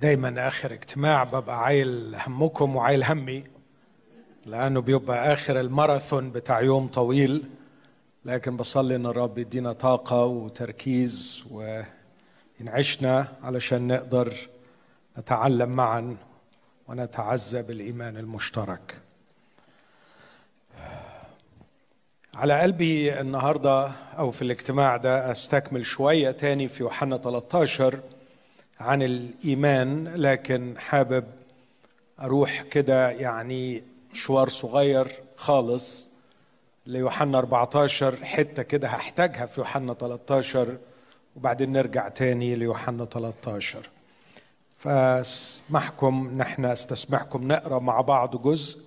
دايما آخر اجتماع ببقى عايل همكم وعايل همي لأنه بيبقى آخر الماراثون بتاع يوم طويل. لكن بصلي إن الرب يدينا طاقة وتركيز وينعشنا علشان نقدر نتعلم معا ونتعزى بالإيمان المشترك. على قلبي النهارده أو في الاجتماع ده أستكمل شوية تاني في يوحنا 13 عن الإيمان لكن حابب أروح كده يعني مشوار صغير خالص ليوحنا 14 حتة كده هحتاجها في يوحنا 13 وبعدين نرجع تاني ليوحنا 13 فاسمحكم ان إحنا أستسمحكم نقرأ مع بعض جزء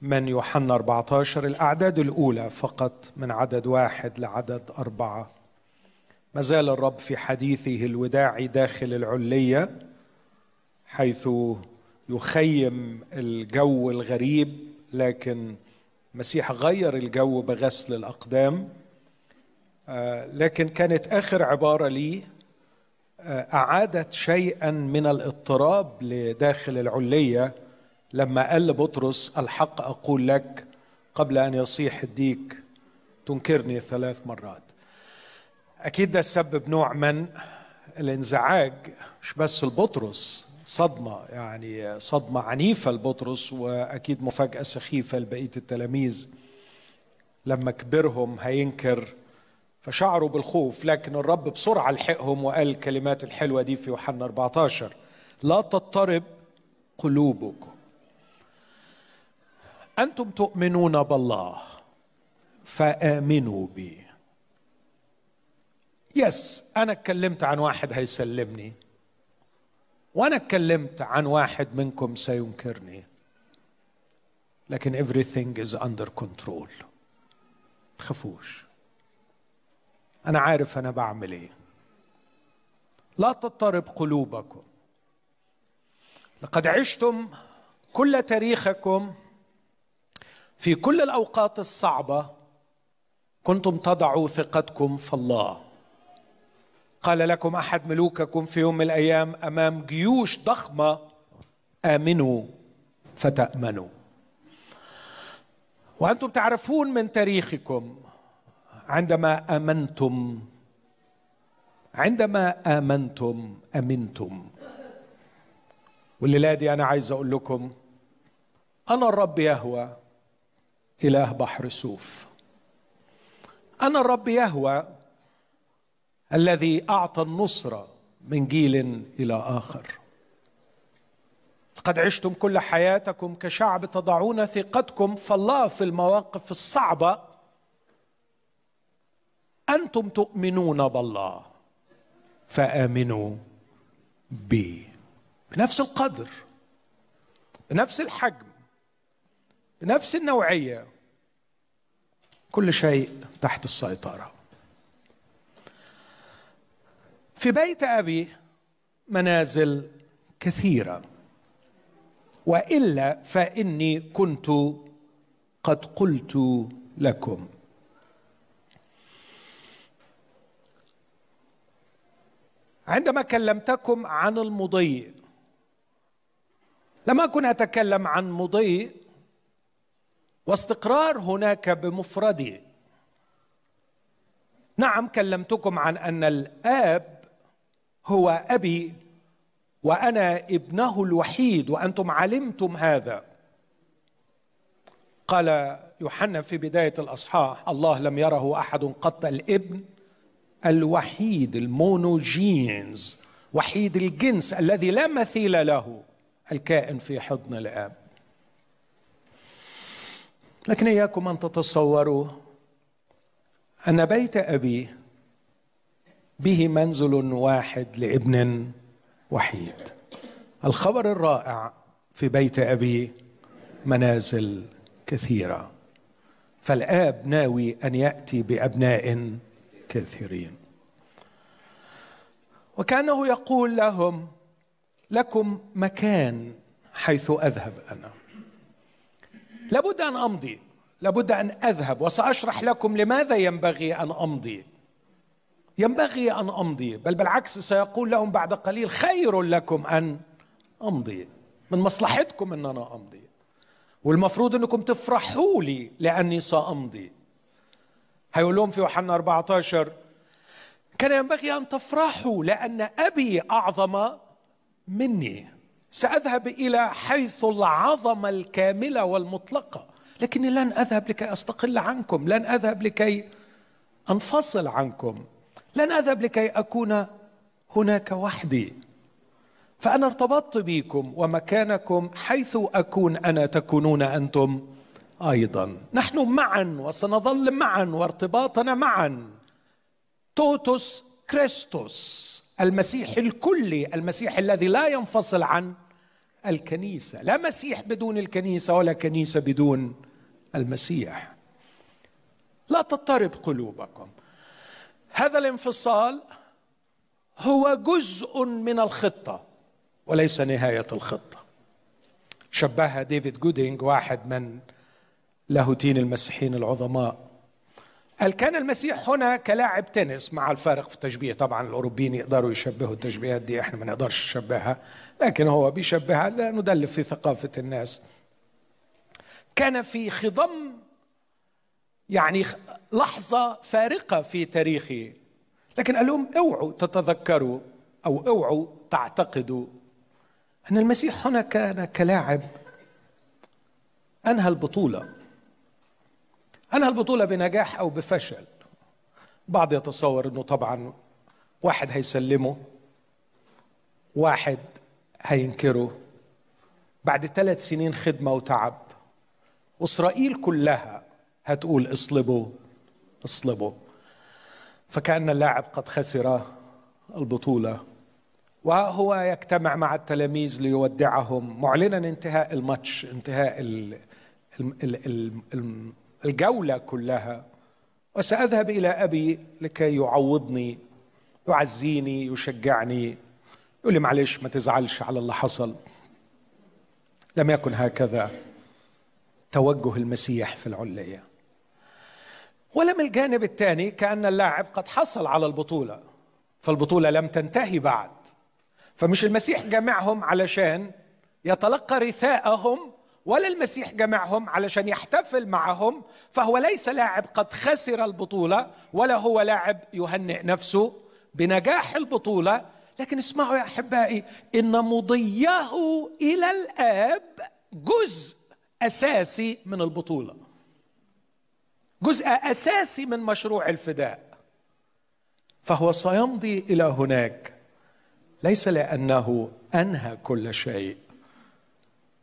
من يوحنا 14 الأعداد الأولى فقط من عدد واحد لعدد أربعة. ما زال الرب في حديثه الوداعي داخل العلية حيث يخيم الجو الغريب لكن المسيح غير الجو بغسل الأقدام. لكن كانت آخر عبارة لي أعادت شيئا من الاضطراب لداخل العلية. لما قال لبطرس الحق أقول لك قبل أن يصيح الديك تنكرني ثلاث مرات. أكيد ده سبب نوع من الانزعاج مش بس لبطرس صدمة يعني صدمة عنيفة لبطرس وأكيد مفاجأة سخيفة لبقية التلاميذ. لما كبرهم هينكر فشعروا بالخوف لكن الرب بسرعة لحقهم وقال الكلمات الحلوة دي في يوحنا 14 لا تضطرب قلوبكم. أنتم تؤمنون بالله فآمنوا بي. yes أنا اتكلمت عن واحد هيسلمني. وأنا اتكلمت عن واحد منكم سينكرني. لكن everything is under control. تخافوش. أنا عارف أنا بعمل إيه. لا تضطرب قلوبكم. لقد عشتم كل تاريخكم. في كل الأوقات الصعبة كنتم تضعوا ثقتكم في الله. قال لكم أحد ملوككم في يوم من الأيام أمام جيوش ضخمة آمنوا فتأمنوا. وأنتم تعرفون من تاريخكم عندما آمنتم عندما آمنتم أمنتم. والليله دي أنا عايز أقول لكم أنا الرب يهوى إله بحر سوف. أنا الرب يهوى الذي أعطى النصره من جيل إلى آخر. قد عشتم كل حياتكم كشعب تضعون ثقتكم في الله في المواقف الصعبة أنتم تؤمنون بالله فآمنوا بي. بنفس القدر بنفس الحجم بنفس النوعية كل شيء تحت السيطرة. في بيت أبي منازل كثيرة. وإلا فإني كنت قد قلت لكم. عندما كلمتكم عن المضي لم أكن أتكلم عن مضي واستقرار هناك بمفردي. نعم كلمتكم عن أن الآب هو أبي وأنا ابنه الوحيد وأنتم علمتم هذا. قال يوحنا في بداية الأصحاح الله لم يره أحد قط الابن الوحيد المونوجينز وحيد الجنس الذي لا مثيل له الكائن في حضن الآب. لكن إياكم أن تتصوروا أن بيت أبي به منزل واحد لابن وحيد. الخبر الرائع في بيت أبي منازل كثيرة. فالآب ناوي أن يأتي بأبناء كثيرين. وكأنه يقول لهم لكم مكان حيث أذهب أنا. لابد أن أمضي. لابد أن أذهب وسأشرح لكم لماذا ينبغي أن أمضي. ينبغي أن أمضي بل بالعكس سيقول لهم بعد قليل خير لكم أن أمضي. من مصلحتكم ان أنا أمضي. والمفروض أنكم تفرحوا لي لأني سأمضي. هيقول لهم في يوحنا 14 كان ينبغي أن تفرحوا لأن أبي أعظم مني. سأذهب إلى حيث العظمه الكامله والمطلقه لكني لن أذهب لكي أستقل عنكم لن أذهب لكي أنفصل عنكم. لن أذهب لكي أكون هناك وحدي. فأنا ارتبطت بكم ومكانكم حيث أكون أنا تكونون أنتم أيضا. نحن معا وسنظل معا وارتباطنا معا. توتوس كريستوس المسيح الكلي المسيح الذي لا ينفصل عن الكنيسة. لا مسيح بدون الكنيسة ولا كنيسة بدون المسيح. لا تضطرب قلوبكم. هذا الانفصال هو جزء من الخطة وليس نهاية الخطة. شبهها ديفيد جودينج واحد من لاهوتيين المسيحيين العظماء. قال كان المسيح هنا كلاعب تنس مع الفارق في التشبيه؟ طبعا الأوروبيين يقدروا يشبهوا التشبيهات دي إحنا ما نقدرش نشبهها لكن هو بيشبهها لا ندلف في ثقافة الناس. كان في خضم يعني لحظة فارقة في تاريخه لكن قال لهم اوعوا تتذكروا أو اوعوا تعتقدوا أن المسيح هنا كان كلاعب. أنهى البطولة. أنهى البطولة بنجاح أو بفشل. بعض يتصور إنه طبعا واحد هيسلمه واحد هينكره. بعد ثلاث سنين خدمة وتعب. وإسرائيل كلها هتقول اصلبوا اصلبوا. فكأن اللاعب قد خسر البطولة. وهو يجتمع مع التلاميذ ليودعهم. معلنا انتهاء الماتش انتهاء ال ال ال الجولة كلها. وسأذهب إلى أبي لكي يعوضني يعزيني يشجعني. يقول لي معلش ما تزعلش على اللي حصل. لم يكن هكذا. توجه المسيح في العليه ولم الجانب الثاني كأن اللاعب قد حصل على البطولة فالبطولة لم تنتهي بعد. فمش المسيح جمعهم علشان يتلقى رثاءهم ولا المسيح جمعهم علشان يحتفل معهم فهو ليس لاعب قد خسر البطولة ولا هو لاعب يهنئ نفسه بنجاح البطولة. لكن اسمعوا يا أحبائي إن مضيه إلى الآب جزء أساسي من البطولة. جزء أساسي من مشروع الفداء. فهو سيمضي إلى هناك. ليس لأنه أنهى كل شيء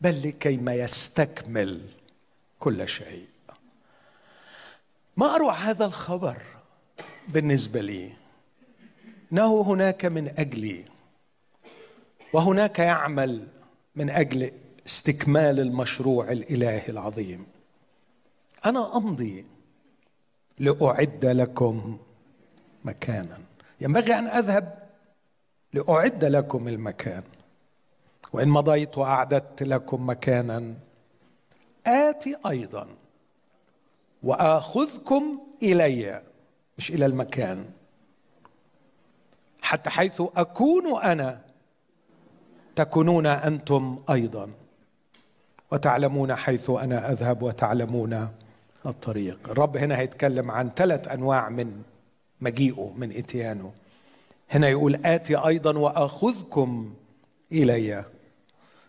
بل لكي ما يستكمل كل شيء. ما أروع هذا الخبر بالنسبة لي؟ إنه هناك من أجلي وهناك يعمل من أجل استكمال المشروع الإلهي العظيم. أنا أمضي لأعد لكم مكانا. ينبغي أن أذهب لأعد لكم المكان. وإن مضيت وأعددت لكم مكانا آتي أيضا وآخذكم إلي مش إلى المكان حتى حيث أكون أنا تكونون أنتم أيضا وتعلمون حيث أنا أذهب وتعلمون الطريق. الرب هنا هيتكلم عن ثلاث أنواع من مجيئه من إتيانه. هنا يقول آتي أيضا وأخذكم إلي.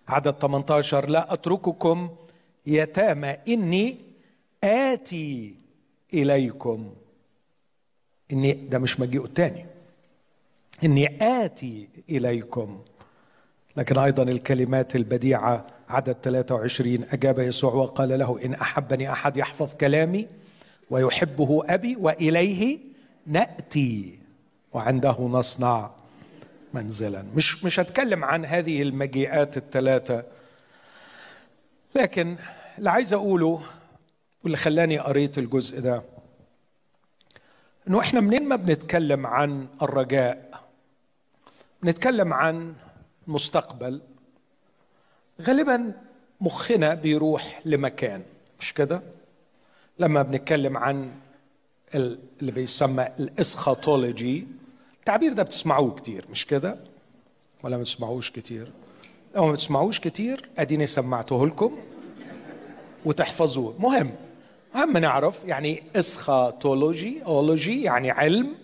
عدد 18 لا أترككم يتامى إني آتي إليكم. إني ده مش مجيء الثاني إني آتي إليكم. لكن أيضا الكلمات البديعة عدد 23 أجاب يسوع وقال له إن أحبني أحد يحفظ كلامي ويحبه أبي وإليه نأتي وعنده نصنع منزلا. مش مش هتكلم عن هذه المجيئات الثلاثة لكن اللي عايز أقوله واللي خلاني قريت الجزء ده إنه إحنا منين ما بنتكلم عن الرجاء بنتكلم عن مستقبل غالبا مخنا بيروح لمكان مش كده؟ لما بنتكلم عن اللي بيسمى ال eschatology التعبير ده بتسمعوه كتير مش كده؟ ولا ما بتسمعوش كتير؟ لو ما بتسمعوش كتير أديني سمعته لكم وتحفظوه. مهم. مهم نعرف يعني eschatology ology يعني علم.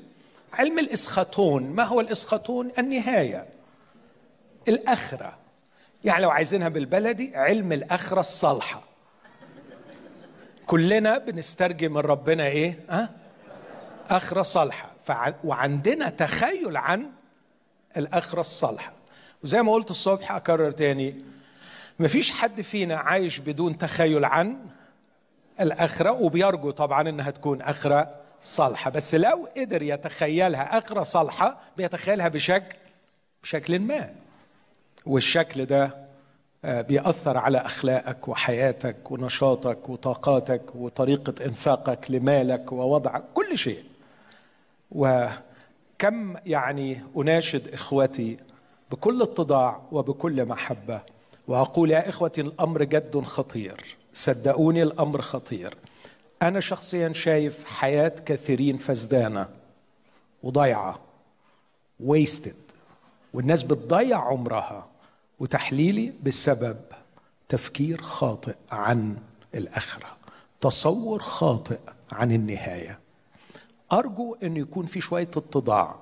علم ال eschaton ما هو ال eschaton النهاية. الأخرة. يعني لو عايزينها بالبلدي علم الأخرة الصالحة. كلنا بنسترجم من ربنا ها؟ أه؟ أخرة صالحة. فع... وعندنا تخيل عن الأخرة الصالحة. وزي ما قلت الصبح أكرر تاني مفيش حد فينا عايش بدون تخيل عن الأخرة وبيرجو طبعا إنها تكون أخرة صالحة. بس لو قدر يتخيلها أخرة صالحة بيتخيلها بشكل بشكل ما. والشكل ده آه، بيأثر على أخلاقك وحياتك ونشاطك وطاقاتك وطريقة إنفاقك لمالك ووضعك كل شيء. وكم يعني أناشد إخوتي بكل اتضاع وبكل محبة. وأقول يا إخوتي الأمر جد خطير. صدقوني الأمر خطير. أنا شخصيا شايف حياة كثيرين فزدانة وضيعة ويستد والناس بتضيع عمرها. وتحليلي بسبب تفكير خاطئ عن الآخرة تصور خاطئ عن النهاية. أرجو إن يكون في شوية اتضاع.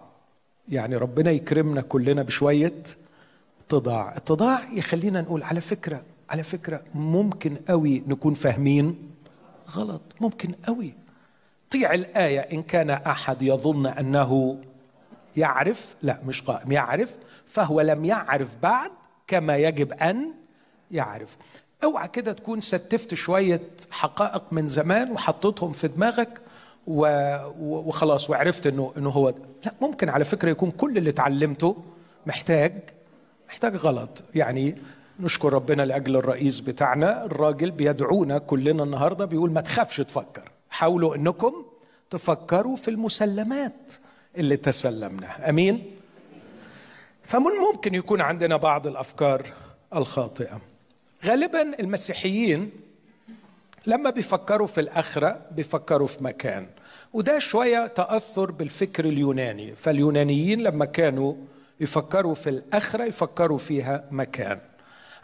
يعني ربنا يكرمنا كلنا بشوية اتضاع. اتضاع يخلينا نقول على فكرة على فكرة ممكن قوي نكون فاهمين غلط. ممكن قوي طيع الآية إن كان أحد يظن أنه يعرف لا مش قائم. يعرف فهو لم يعرف بعد كما يجب أن يعرف. أوعى كده تكون ستفت شوية حقائق من زمان وحطيتهم في دماغك وخلاص وعرفت انه إنه هو ده. لا ممكن على فكرة يكون كل اللي اتعلمته محتاج محتاج غلط. يعني نشكر ربنا لأجل الرئيس بتاعنا الراجل بيدعونا كلنا النهارده بيقول ما تخافش تفكر. حاولوا إنكم تفكروا في المسلمات اللي تسلمناها. أمين؟ فمن ممكن يكون عندنا بعض الأفكار الخاطئة. غالبا المسيحيين لما بيفكروا في الأخرة بيفكروا في مكان وده شوية تأثر بالفكر اليوناني. فاليونانيين لما كانوا يفكروا في الأخرة يفكروا فيها مكان.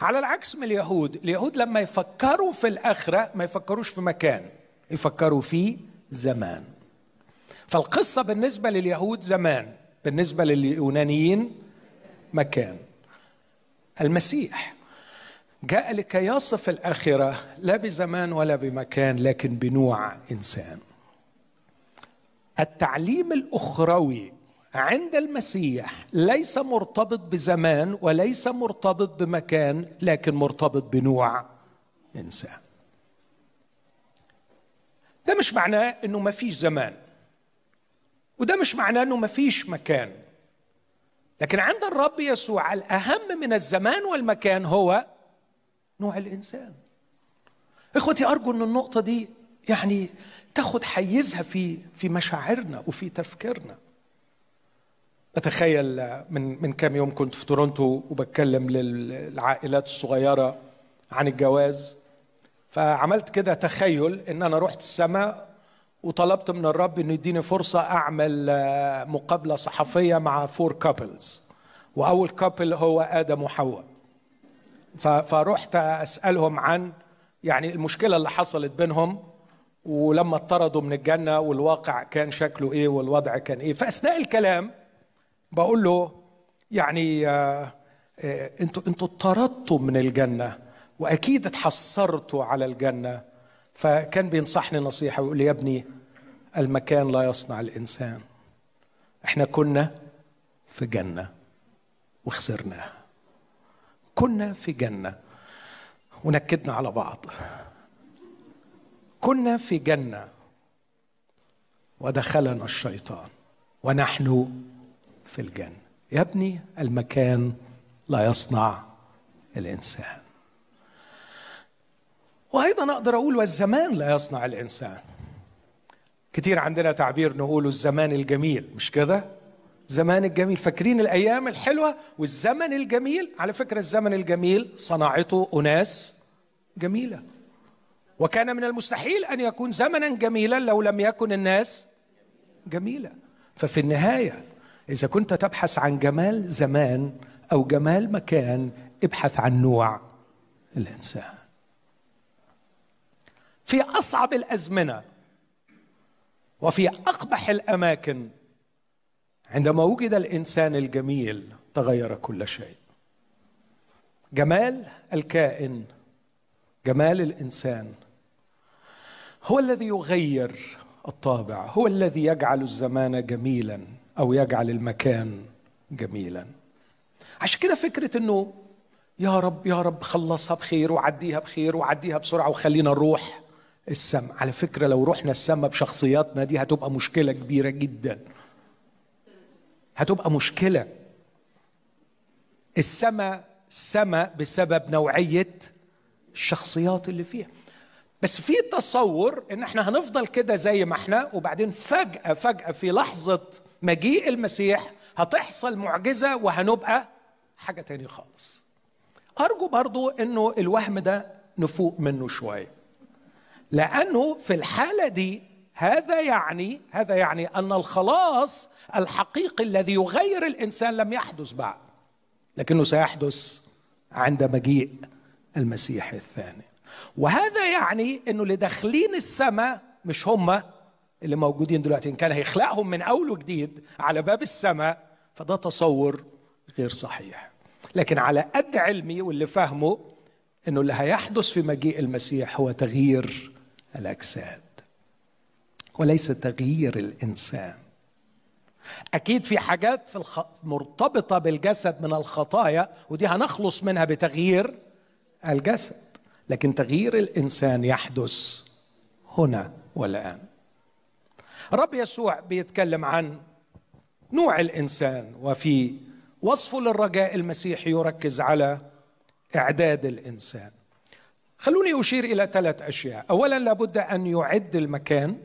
على العكس من اليهود اليهود لما يفكروا في الأخرة ما يفكروش في مكان يفكروا في زمان. فالقصة بالنسبة لليهود زمان بالنسبة لليونانيين مكان. المسيح. جاء لكي يصف الأخرة لا بزمان ولا بمكان لكن بنوع إنسان. التعليم الأخروي عند المسيح ليس مرتبط بزمان وليس مرتبط بمكان لكن مرتبط بنوع إنسان. ده مش معناه إنه ما فيش زمان وده مش معناه إنه ما فيش مكان. لكن عند الرب يسوع الأهم من الزمان والمكان هو نوع الإنسان. إخوتي أرجو أن النقطة دي يعني تاخد حيزها في في مشاعرنا وفي تفكيرنا. أتخيل من من كام يوم كنت في تورونتو وبتكلم للعائلات الصغيرة عن الجواز فعملت كده تخيل إن أنا رحت السماء وطلبت من الرب إنه يديني فرصة أعمل آه، مقابلة صحفية مع four couples وأول couple هو آدم وحواء. فرحت أسألهم عن يعني المشكلة اللي حصلت بينهم ولما اطردوا من الجنة والواقع كان شكله إيه والوضع كان إيه. فأثناء الكلام بقول له يعني آه، آه، أنتوا أنتوا اطردتوا من الجنة وأكيد اتحسرتوا على الجنة. فكان بينصحني نصيحة ويقول لي يا ابني المكان لا يصنع الإنسان. إحنا كنا في جنة وخسرناها. كنا في جنة ونكدنا على بعض. كنا في جنة ودخلنا الشيطان ونحن في الجنة. يا ابني المكان لا يصنع الإنسان. وأيضا أقدر أقول والزمان لا يصنع الإنسان. كتير عندنا تعبير نقوله الزمان الجميل مش كده؟ زمان الجميل. فاكرين الأيام الحلوة والزمن الجميل؟ على فكرة الزمن الجميل صنعته أناس جميلة. وكان من المستحيل أن يكون زمنا جميلا لو لم يكن الناس جميلة. ففي النهاية إذا كنت تبحث عن جمال زمان أو جمال مكان ابحث عن نوع الإنسان. في أصعب الأزمنة وفي أقبح الأماكن عندما وجد الإنسان الجميل تغير كل شيء. جمال الكائن جمال الإنسان هو الذي يغير الطابع هو الذي يجعل الزمان جميلا أو يجعل المكان جميلا. عشان كده فكرة إنه يا رب يا رب خلصها بخير وعديها بخير وعديها بسرعة وخلينا نروح. السماء. على فكرة لو رحنا السماء بشخصياتنا دي هتبقى مشكلة كبيرة جدا. هتبقى مشكلة. السماء سماء بسبب نوعية الشخصيات اللي فيها. بس في تصور إن إحنا هنفضل كده زي ما إحنا وبعدين فجأة فجأة في لحظة مجيء المسيح هتحصل معجزة وهنبقى حاجة تاني خالص. أرجو برضو إنه الوهم ده نفوق منه شوية. لأنه في الحالة دي هذا يعني هذا يعني أن الخلاص الحقيقي الذي يغير الإنسان لم يحدث بعد لكنه سيحدث عند مجيء المسيح الثاني. وهذا يعني إنه اللي داخلين السماء مش هم اللي موجودين دلوقتي إن كان هيخلقهم من أول وجديد على باب السماء فده تصور غير صحيح. لكن على قد علمي واللي فهمه إنه اللي هيحدث في مجيء المسيح هو تغيير الأجساد وليس تغيير الإنسان. أكيد في حاجات في الخ... مرتبطة بالجسد من الخطايا ودي هنخلص منها بتغيير الجسد لكن تغيير الإنسان يحدث هنا والآن. رب يسوع بيتكلم عن نوع الإنسان وفي وصفه للرجاء المسيحي يركز على إعداد الإنسان. خلوني أشير إلى ثلاث أشياء. اولا لابد أن يعد المكان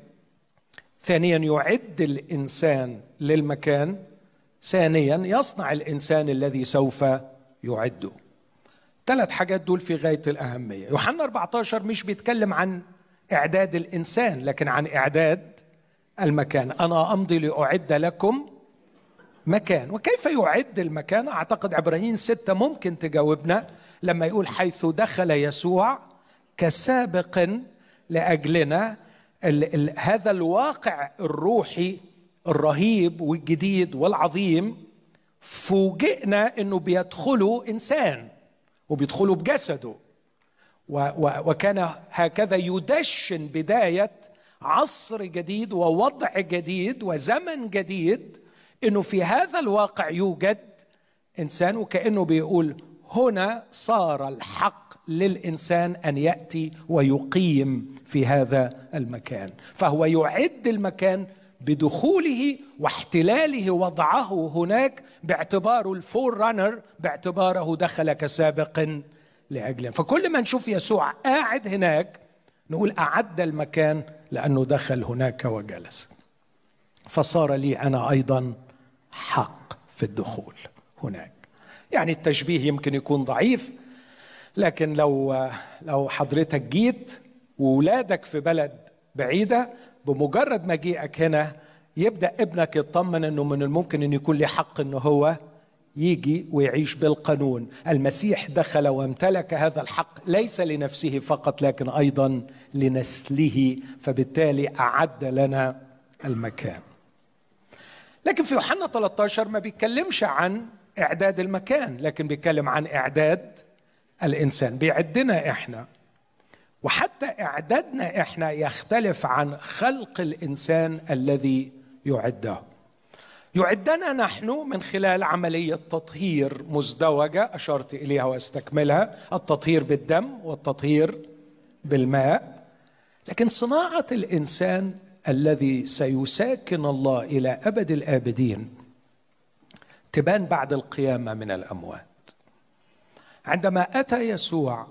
ثانيا يعد الإنسان للمكان ثانيا يصنع الإنسان الذي سوف يعده. ثلاث حاجات دول في غاية الأهمية. يوحنا 14 مش بيتكلم عن إعداد الإنسان لكن عن إعداد المكان. أنا أمضي لأعد لكم مكان. وكيف يعد المكان؟ أعتقد عبرانيين ستة ممكن تجاوبنا لما يقول حيث دخل يسوع كسابق لأجلنا هذا الواقع الروحي الرهيب والجديد والعظيم فوجئنا إنه بيدخله إنسان وبيدخلوا بجسده. وكان هكذا يدشن بداية عصر جديد ووضع جديد وزمن جديد إنه في هذا الواقع يوجد إنسان وكأنه بيقول هنا صار الحق للإنسان أن يأتي ويقيم في هذا المكان فهو يعد المكان بدخوله واحتلاله وضعه هناك باعتباره الفور رانر باعتباره دخل كسابق لأجله. فكل ما نشوف يسوع قاعد هناك نقول أعد المكان لأنه دخل هناك وجلس. فصار لي أنا أيضا حق في الدخول هناك. يعني التشبيه يمكن يكون ضعيف لكن لو لو حضرتك جيت وولادك في بلد بعيدة بمجرد مجيئك هنا يبدأ ابنك يطمن إنه من الممكن إن يكون له حق انه هو يجي ويعيش بالقانون. المسيح دخل وامتلك هذا الحق ليس لنفسه فقط لكن أيضا لنسله فبالتالي أعد لنا المكان. لكن في يوحنا 13 ما بيتكلمش عن إعداد المكان لكن بيتكلم عن إعداد الإنسان. بيعدنا إحنا. وحتى إعدادنا إحنا يختلف عن خلق الإنسان الذي يعده. يعدنا نحن من خلال عملية تطهير مزدوجة أشرت إليها وأستكملها التطهير بالدم والتطهير بالماء. لكن صناعة الإنسان الذي سيساكن الله إلى أبد الآبدين تبان بعد القيامة من الأموات. عندما أتى يسوع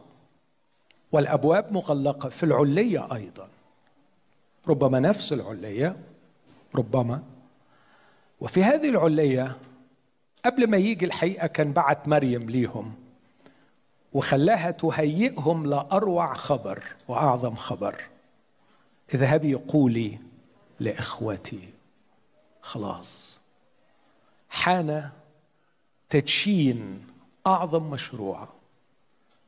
والأبواب مغلقة في العلية أيضا ربما نفس العلية ربما. وفي هذه العلية قبل ما يجي الحقيقة كان بعت مريم ليهم وخلاها تهيئهم لأروع خبر وأعظم خبر. اذهبي قولي لإخوتي. خلاص. حان تدشين أعظم مشروع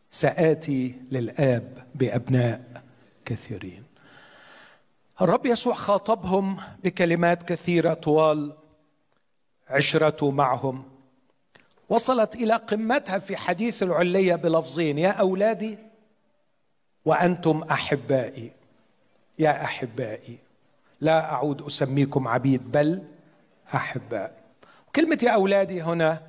سآتي للآب بأبناء كثيرين. الرب يسوع خاطبهم بكلمات كثيرة طوال عشرته معهم. وصلت إلى قمتها في حديث العليه بلفظين يا أولادي وأنتم أحبائي. يا أحبائي لا أعود أسميكم عبيد بل احباء كلمة يا أولادي هنا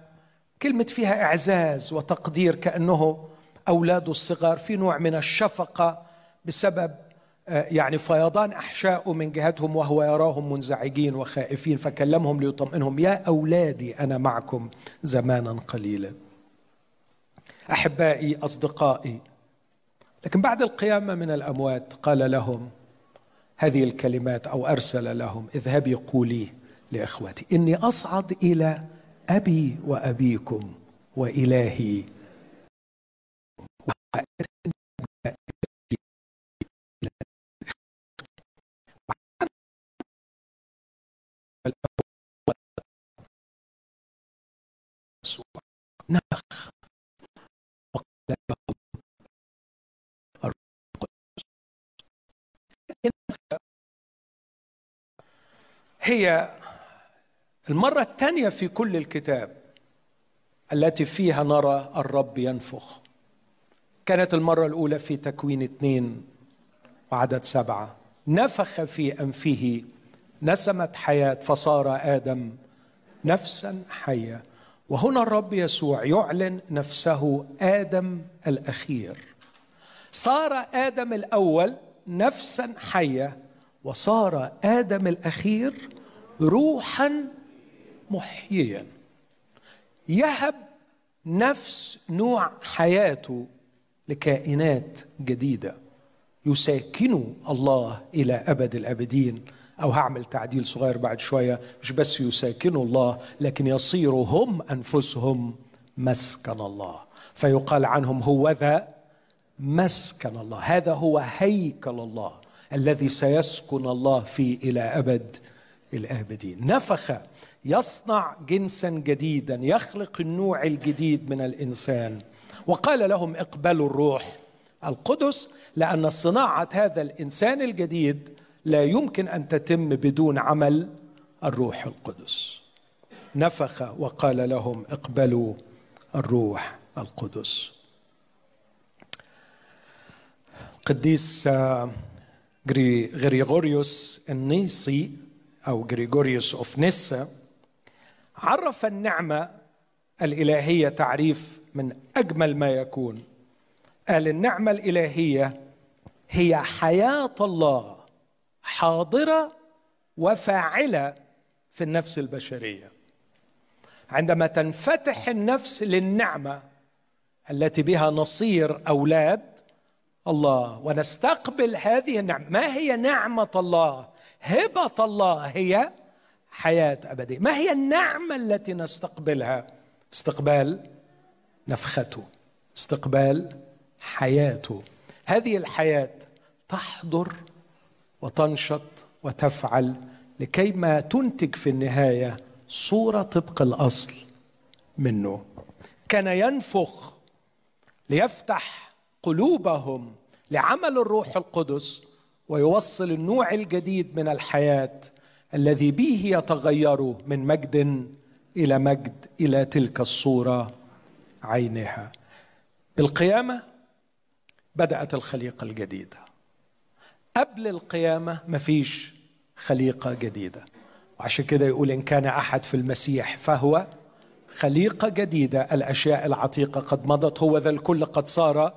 كلمة فيها إعزاز وتقدير كأنه اولاده الصغار في نوع من الشفقة بسبب آه، يعني فيضان احشائه من جهتهم وهو يراهم منزعجين وخائفين فكلمهم ليطمئنهم يا أولادي أنا معكم زمانا قليلا. أحبائي أصدقائي لكن بعد القيامة من الأموات قال لهم هذه الكلمات أو أرسل لهم اذهبي قولي لإخوتي. إني أصعد إلى أبي وأبيكم وإلهي. وقال هي المرة الثانية في كل الكتاب التي فيها نرى الرب ينفخ. كانت المرة الأولى في تكوين اثنين وعدد سبعة. نفخ في أنفه نسمة حياة فصار آدم نفسا حية. وهنا الرب يسوع يعلن نفسه آدم الأخير. صار آدم الأول نفسا حية وصار آدم الأخير روحا محييا. يهب نفس نوع حياته لكائنات جديدة. يساكن الله إلى أبد الأبدين. أو هعمل تعديل صغير بعد شوية. مش بس يساكنوا الله لكن يصيروا هم أنفسهم مسكن الله. فيقال عنهم هو ذا مسكن الله. هذا هو هيكل الله الذي سيسكن الله فيه إلى أبد الأبدين. نفخ يصنع جنسا جديدا يخلق النوع الجديد من الإنسان. وقال لهم اقبلوا الروح القدس لأن صناعة هذا الإنسان الجديد لا يمكن أن تتم بدون عمل الروح القدس. نفخ وقال لهم اقبلوا الروح القدس. قديس غريغوريوس النيسي أو غريغوريوس أوف نيسا عرف النعمة الإلهية تعريف من أجمل ما يكون. قال النعمة الإلهية هي حياة الله حاضرة وفاعلة في النفس البشرية. عندما تنفتح النفس للنعمة التي بها نصير أولاد الله ونستقبل هذه النعمة ما هي نعمة الله؟ هبة الله هي حياة أبدية. ما هي النعمة التي نستقبلها؟ استقبال نفخته. استقبال حياته. هذه الحياة تحضر وتنشط وتفعل لكي ما تنتج في النهاية صورة طبق الأصل منه. كان ينفخ ليفتح قلوبهم لعمل الروح القدس ويوصل النوع الجديد من الحياة الذي به يتغير من مجد إلى مجد إلى تلك الصورة عينها بالقيامة بدأت الخليقة الجديدة. قبل القيامة مفيش خليقة جديدة. وعشان كده يقول إن كان أحد في المسيح فهو خليقة جديدة. الأشياء العتيقة قد مضت هو ذا الكل قد صار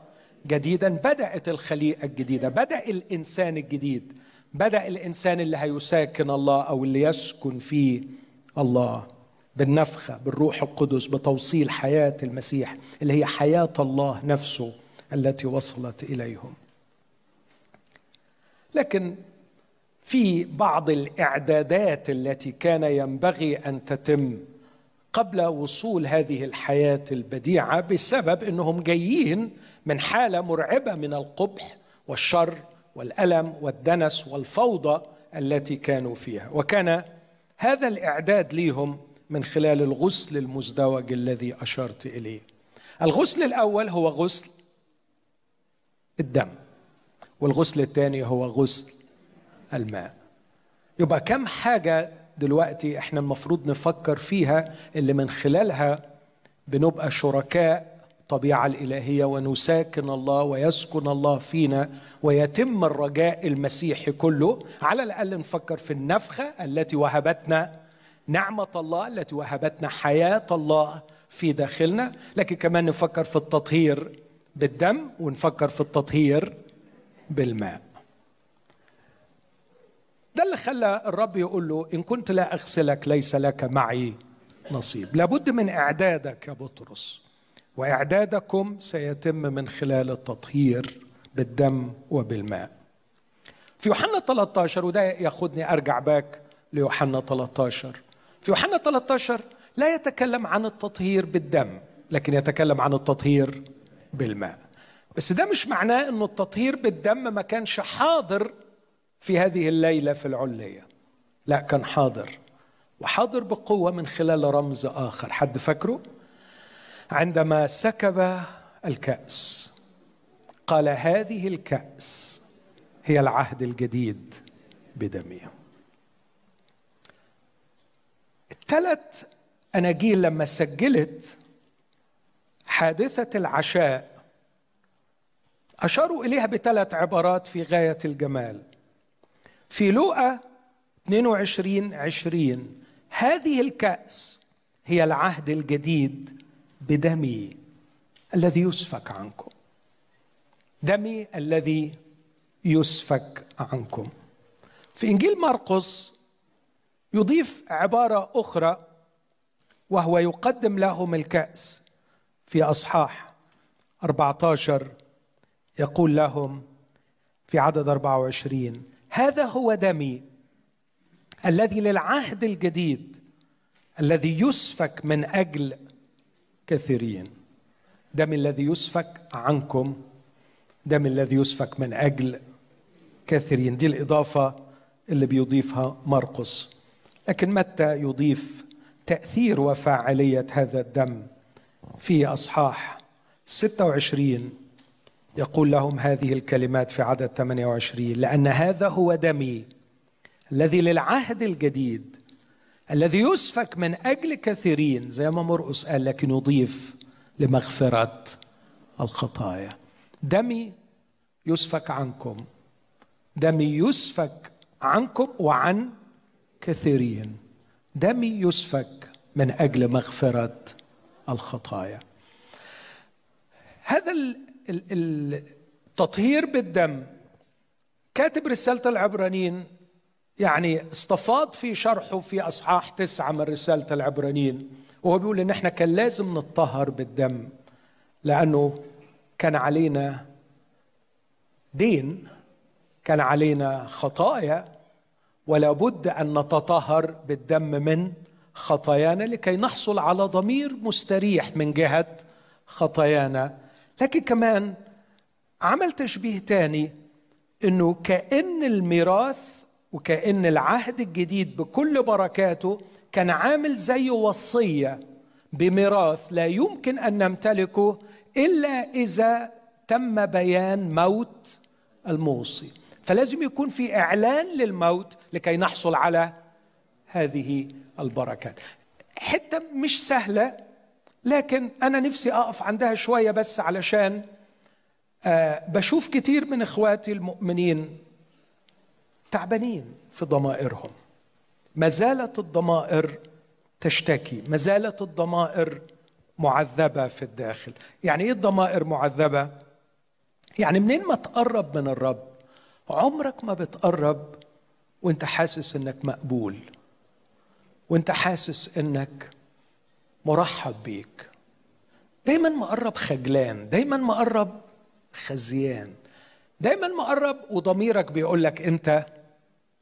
جديدا. بدأت الخليقة الجديدة بدأ الإنسان الجديد بدأ الإنسان اللي هيساكن الله أو اللي يسكن فيه الله بالنفخة بالروح القدس بتوصيل حياة المسيح اللي هي حياة الله نفسه التي وصلت إليهم. لكن في بعض الإعدادات التي كان ينبغي أن تتم قبل وصول هذه الحياة البديعة بسبب إنهم جايين من حالة مرعبة من القبح والشر والألم والدنس والفوضى التي كانوا فيها. وكان هذا الإعداد ليهم من خلال الغسل المزدوج الذي أشرت إليه. الغسل الأول هو غسل الدم والغسل الثاني هو غسل الماء. يبقى كم حاجة دلوقتي إحنا المفروض نفكر فيها اللي من خلالها بنبقى شركاء الطبيعة الإلهية ونساكن الله ويسكن الله فينا ويتم الرجاء المسيحي كله. على الأقل نفكر في النفخة التي وهبتنا نعمة الله التي وهبتنا حياة الله في داخلنا. لكن كمان نفكر في التطهير بالدم ونفكر في التطهير بالماء. ده اللي خلى الرب يقول له إن كنت لا أغسلك ليس لك معي نصيب. لابد من إعدادك يا بطرس. وإعدادكم سيتم من خلال التطهير بالدم وبالماء. في يوحنا 13 وده ياخدني أرجع باك ليوحنا 13 في يوحنا 13 لا يتكلم عن التطهير بالدم لكن يتكلم عن التطهير بالماء. بس ده مش معناه إنه التطهير بالدم ما كانش حاضر في هذه الليلة في العليه لا كان حاضر وحاضر بقوة من خلال رمز آخر. حد فاكره؟ عندما سكب الكأس. قال هذه الكأس هي العهد الجديد بدمي. الثلاث أناجيل لما سجلت حادثة العشاء. أشاروا إليها بثلاث عبارات في غاية الجمال. في لوقا 22 20 هذه الكأس هي العهد الجديد بدمي الذي يسفك عنكم. دمي الذي يسفك عنكم. في إنجيل مرقس يضيف عبارة أخرى وهو يقدم لهم الكأس في أصحاح 14 يقول لهم في عدد 24 هذا هو دمي الذي للعهد الجديد الذي يسفك من أجل كثيرين. دم الذي يسفك عنكم دم الذي يسفك من أجل كثيرين. دي الإضافة اللي بيضيفها مرقس. لكن متى يضيف تأثير وفاعلية هذا الدم في أصحاح 26 يقول لهم هذه الكلمات في عدد 28 لأن هذا هو دمي الذي للعهد الجديد الذي يسفك من أجل كثيرين زي ما مرقس قال لكن يضيف لمغفرة الخطايا. دمي يسفك عنكم. دمي يسفك عنكم وعن كثيرين. دمي يسفك من أجل مغفرة الخطايا. هذا التطهير بالدم. كاتب رسالة العبرانيين يعني استفاض في شرحه في أصحاح تسعة من رسالة العبرانيين. وهو بيقول إن إحنا كان لازم نتطهر بالدم لأنه كان علينا دين كان علينا خطايا ولا بد أن نتطهر بالدم من خطايانا لكي نحصل على ضمير مستريح من جهة خطايانا. لكن كمان عمل تشبيه تاني إنه كأن الميراث وكأن العهد الجديد بكل بركاته كان عامل زي وصية بميراث لا يمكن أن نمتلكه إلا إذا تم بيان موت الموصي. فلازم يكون في إعلان للموت لكي نحصل على هذه البركات. حتة مش سهلة لكن أنا نفسي أقف عندها شوية بس علشان آه بشوف كتير من إخواتي المؤمنين تعبانين في ضمائرهم. ما زالت الضمائر تشتكي ما زالت الضمائر معذبة في الداخل. يعني إيه الضمائر معذبة؟ يعني منين ما تقرب من الرب عمرك ما بتقرب وأنت حاسس إنك مقبول وأنت حاسس إنك مرحب بيك. دايما مقرب خجلان دايما مقرب خزيان دايما مقرب وضميرك بيقول لك أنت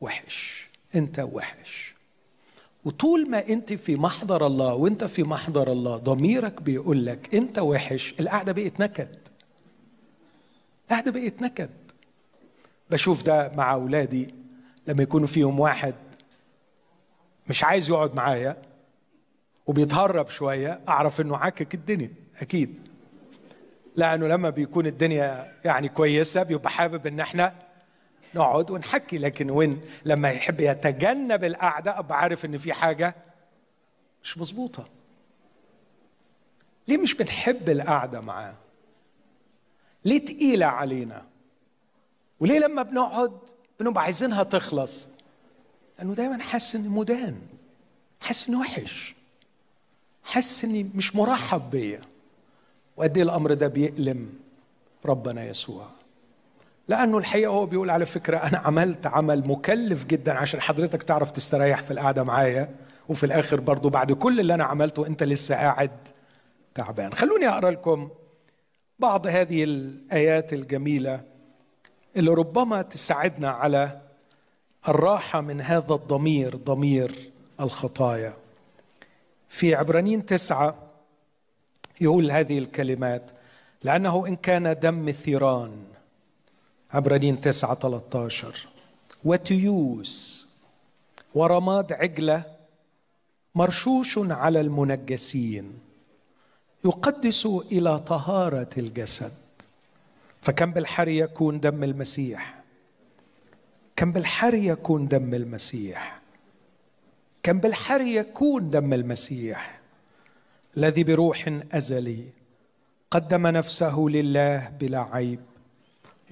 وحش. انت وحش. وطول ما انت في محضر الله وانت في محضر الله ضميرك بيقول لك انت وحش القعدة بقت نكد. القعدة بقت نكد. بشوف ده مع أولادي لما يكونوا فيهم واحد مش عايز يقعد معايا وبيتهرب شوية أعرف إنه عاكك الدنيا أكيد. لأنه لما بيكون الدنيا يعني كويسة بيبقى حابب إن إحنا نقعد ونحكي. لكن وين؟ لما يحب يتجنب القعدة أبقى عارف إن في حاجة مش مظبوطة. ليه مش بنحب القعدة معاه؟ ليه تقيلة علينا؟ وليه لما بنقعد بنبقى عايزينها تخلص؟ لأنه دايما حاسس إني مدان حاسس إني وحش حاسس إني مش مرحب بيا. وقد إيه الأمر ده بيألم ربنا يسوع؟ لأنه الحقيقة هو بيقول على فكرة أنا عملت عمل مكلف جدا عشان حضرتك تعرف تستريح في القعدة معايا. وفي الآخر برضو بعد كل اللي أنا عملته أنت لسه قاعد تعبان. خلوني أقرأ لكم بعض هذه الآيات الجميلة اللي ربما تساعدنا على الراحة من هذا الضمير ضمير الخطايا. في عبرانيين تسعة يقول هذه الكلمات لأنه إن كان دم ثيران عبرانيين تسعة 13 وتيوس. ورماد عجلة مرشوش على المنجسين. يقدس إلى طهارة الجسد. فكم بالحري يكون دم المسيح؟ كم بالحري يكون دم المسيح؟ كم بالحري يكون دم المسيح؟ الذي بروح أزلي قدم نفسه لله بلا عيب.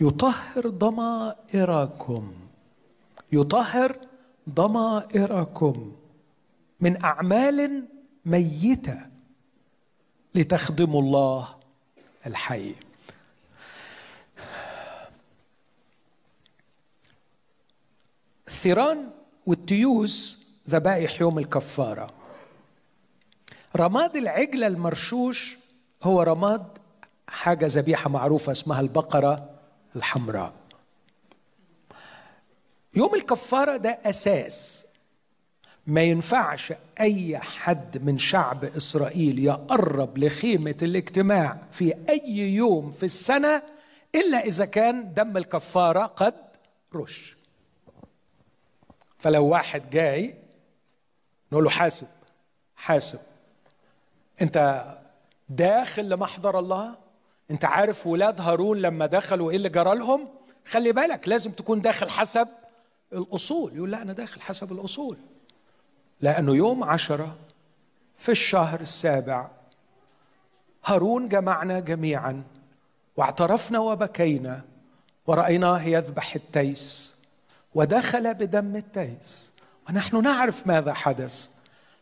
يطهر ضمائركم. يطهر ضمائركم من أعمال ميتة لتخدموا الله الحي. الثيران والتيوس ذبائح يوم الكفارة. رماد العجله المرشوش هو رماد حاجة ذبيحة معروفة اسمها البقرة. الحمراء. يوم الكفارة ده أساس. ما ينفعش أي حد من شعب إسرائيل يقرب لخيمة الاجتماع في أي يوم في السنة إلا إذا كان دم الكفارة قد رش. فلو واحد جاي نقول له حاسب حاسب. أنت داخل لمحضر الله؟ انت عارف ولاد هارون لما دخلوا إيه اللي جرى لهم؟ خلي بالك لازم تكون داخل حسب الأصول. يقول لا أنا داخل حسب الأصول. لأنه يوم عشرة في الشهر السابع هارون جمعنا جميعا واعترفنا وبكينا ورأيناه يذبح التيس ودخل بدم التيس. ونحن نعرف ماذا حدث.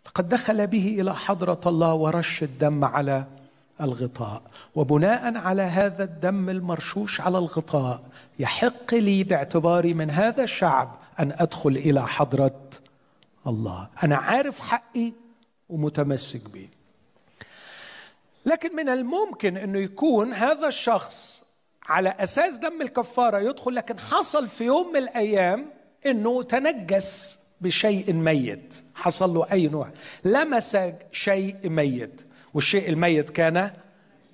لقد دخل به إلى حضرة الله ورش الدم على الغطاء. وبناء على هذا الدم المرشوش على الغطاء يحق لي باعتباري من هذا الشعب أن أدخل إلى حضرة الله. أنا عارف حقي ومتمسك به لكن من الممكن إنه يكون هذا الشخص على أساس دم الكفارة يدخل لكن حصل في يوم من الأيام إنه تنجس بشيء ميت. حصل له أي نوع. لمس شيء ميت. والشيء الميت كان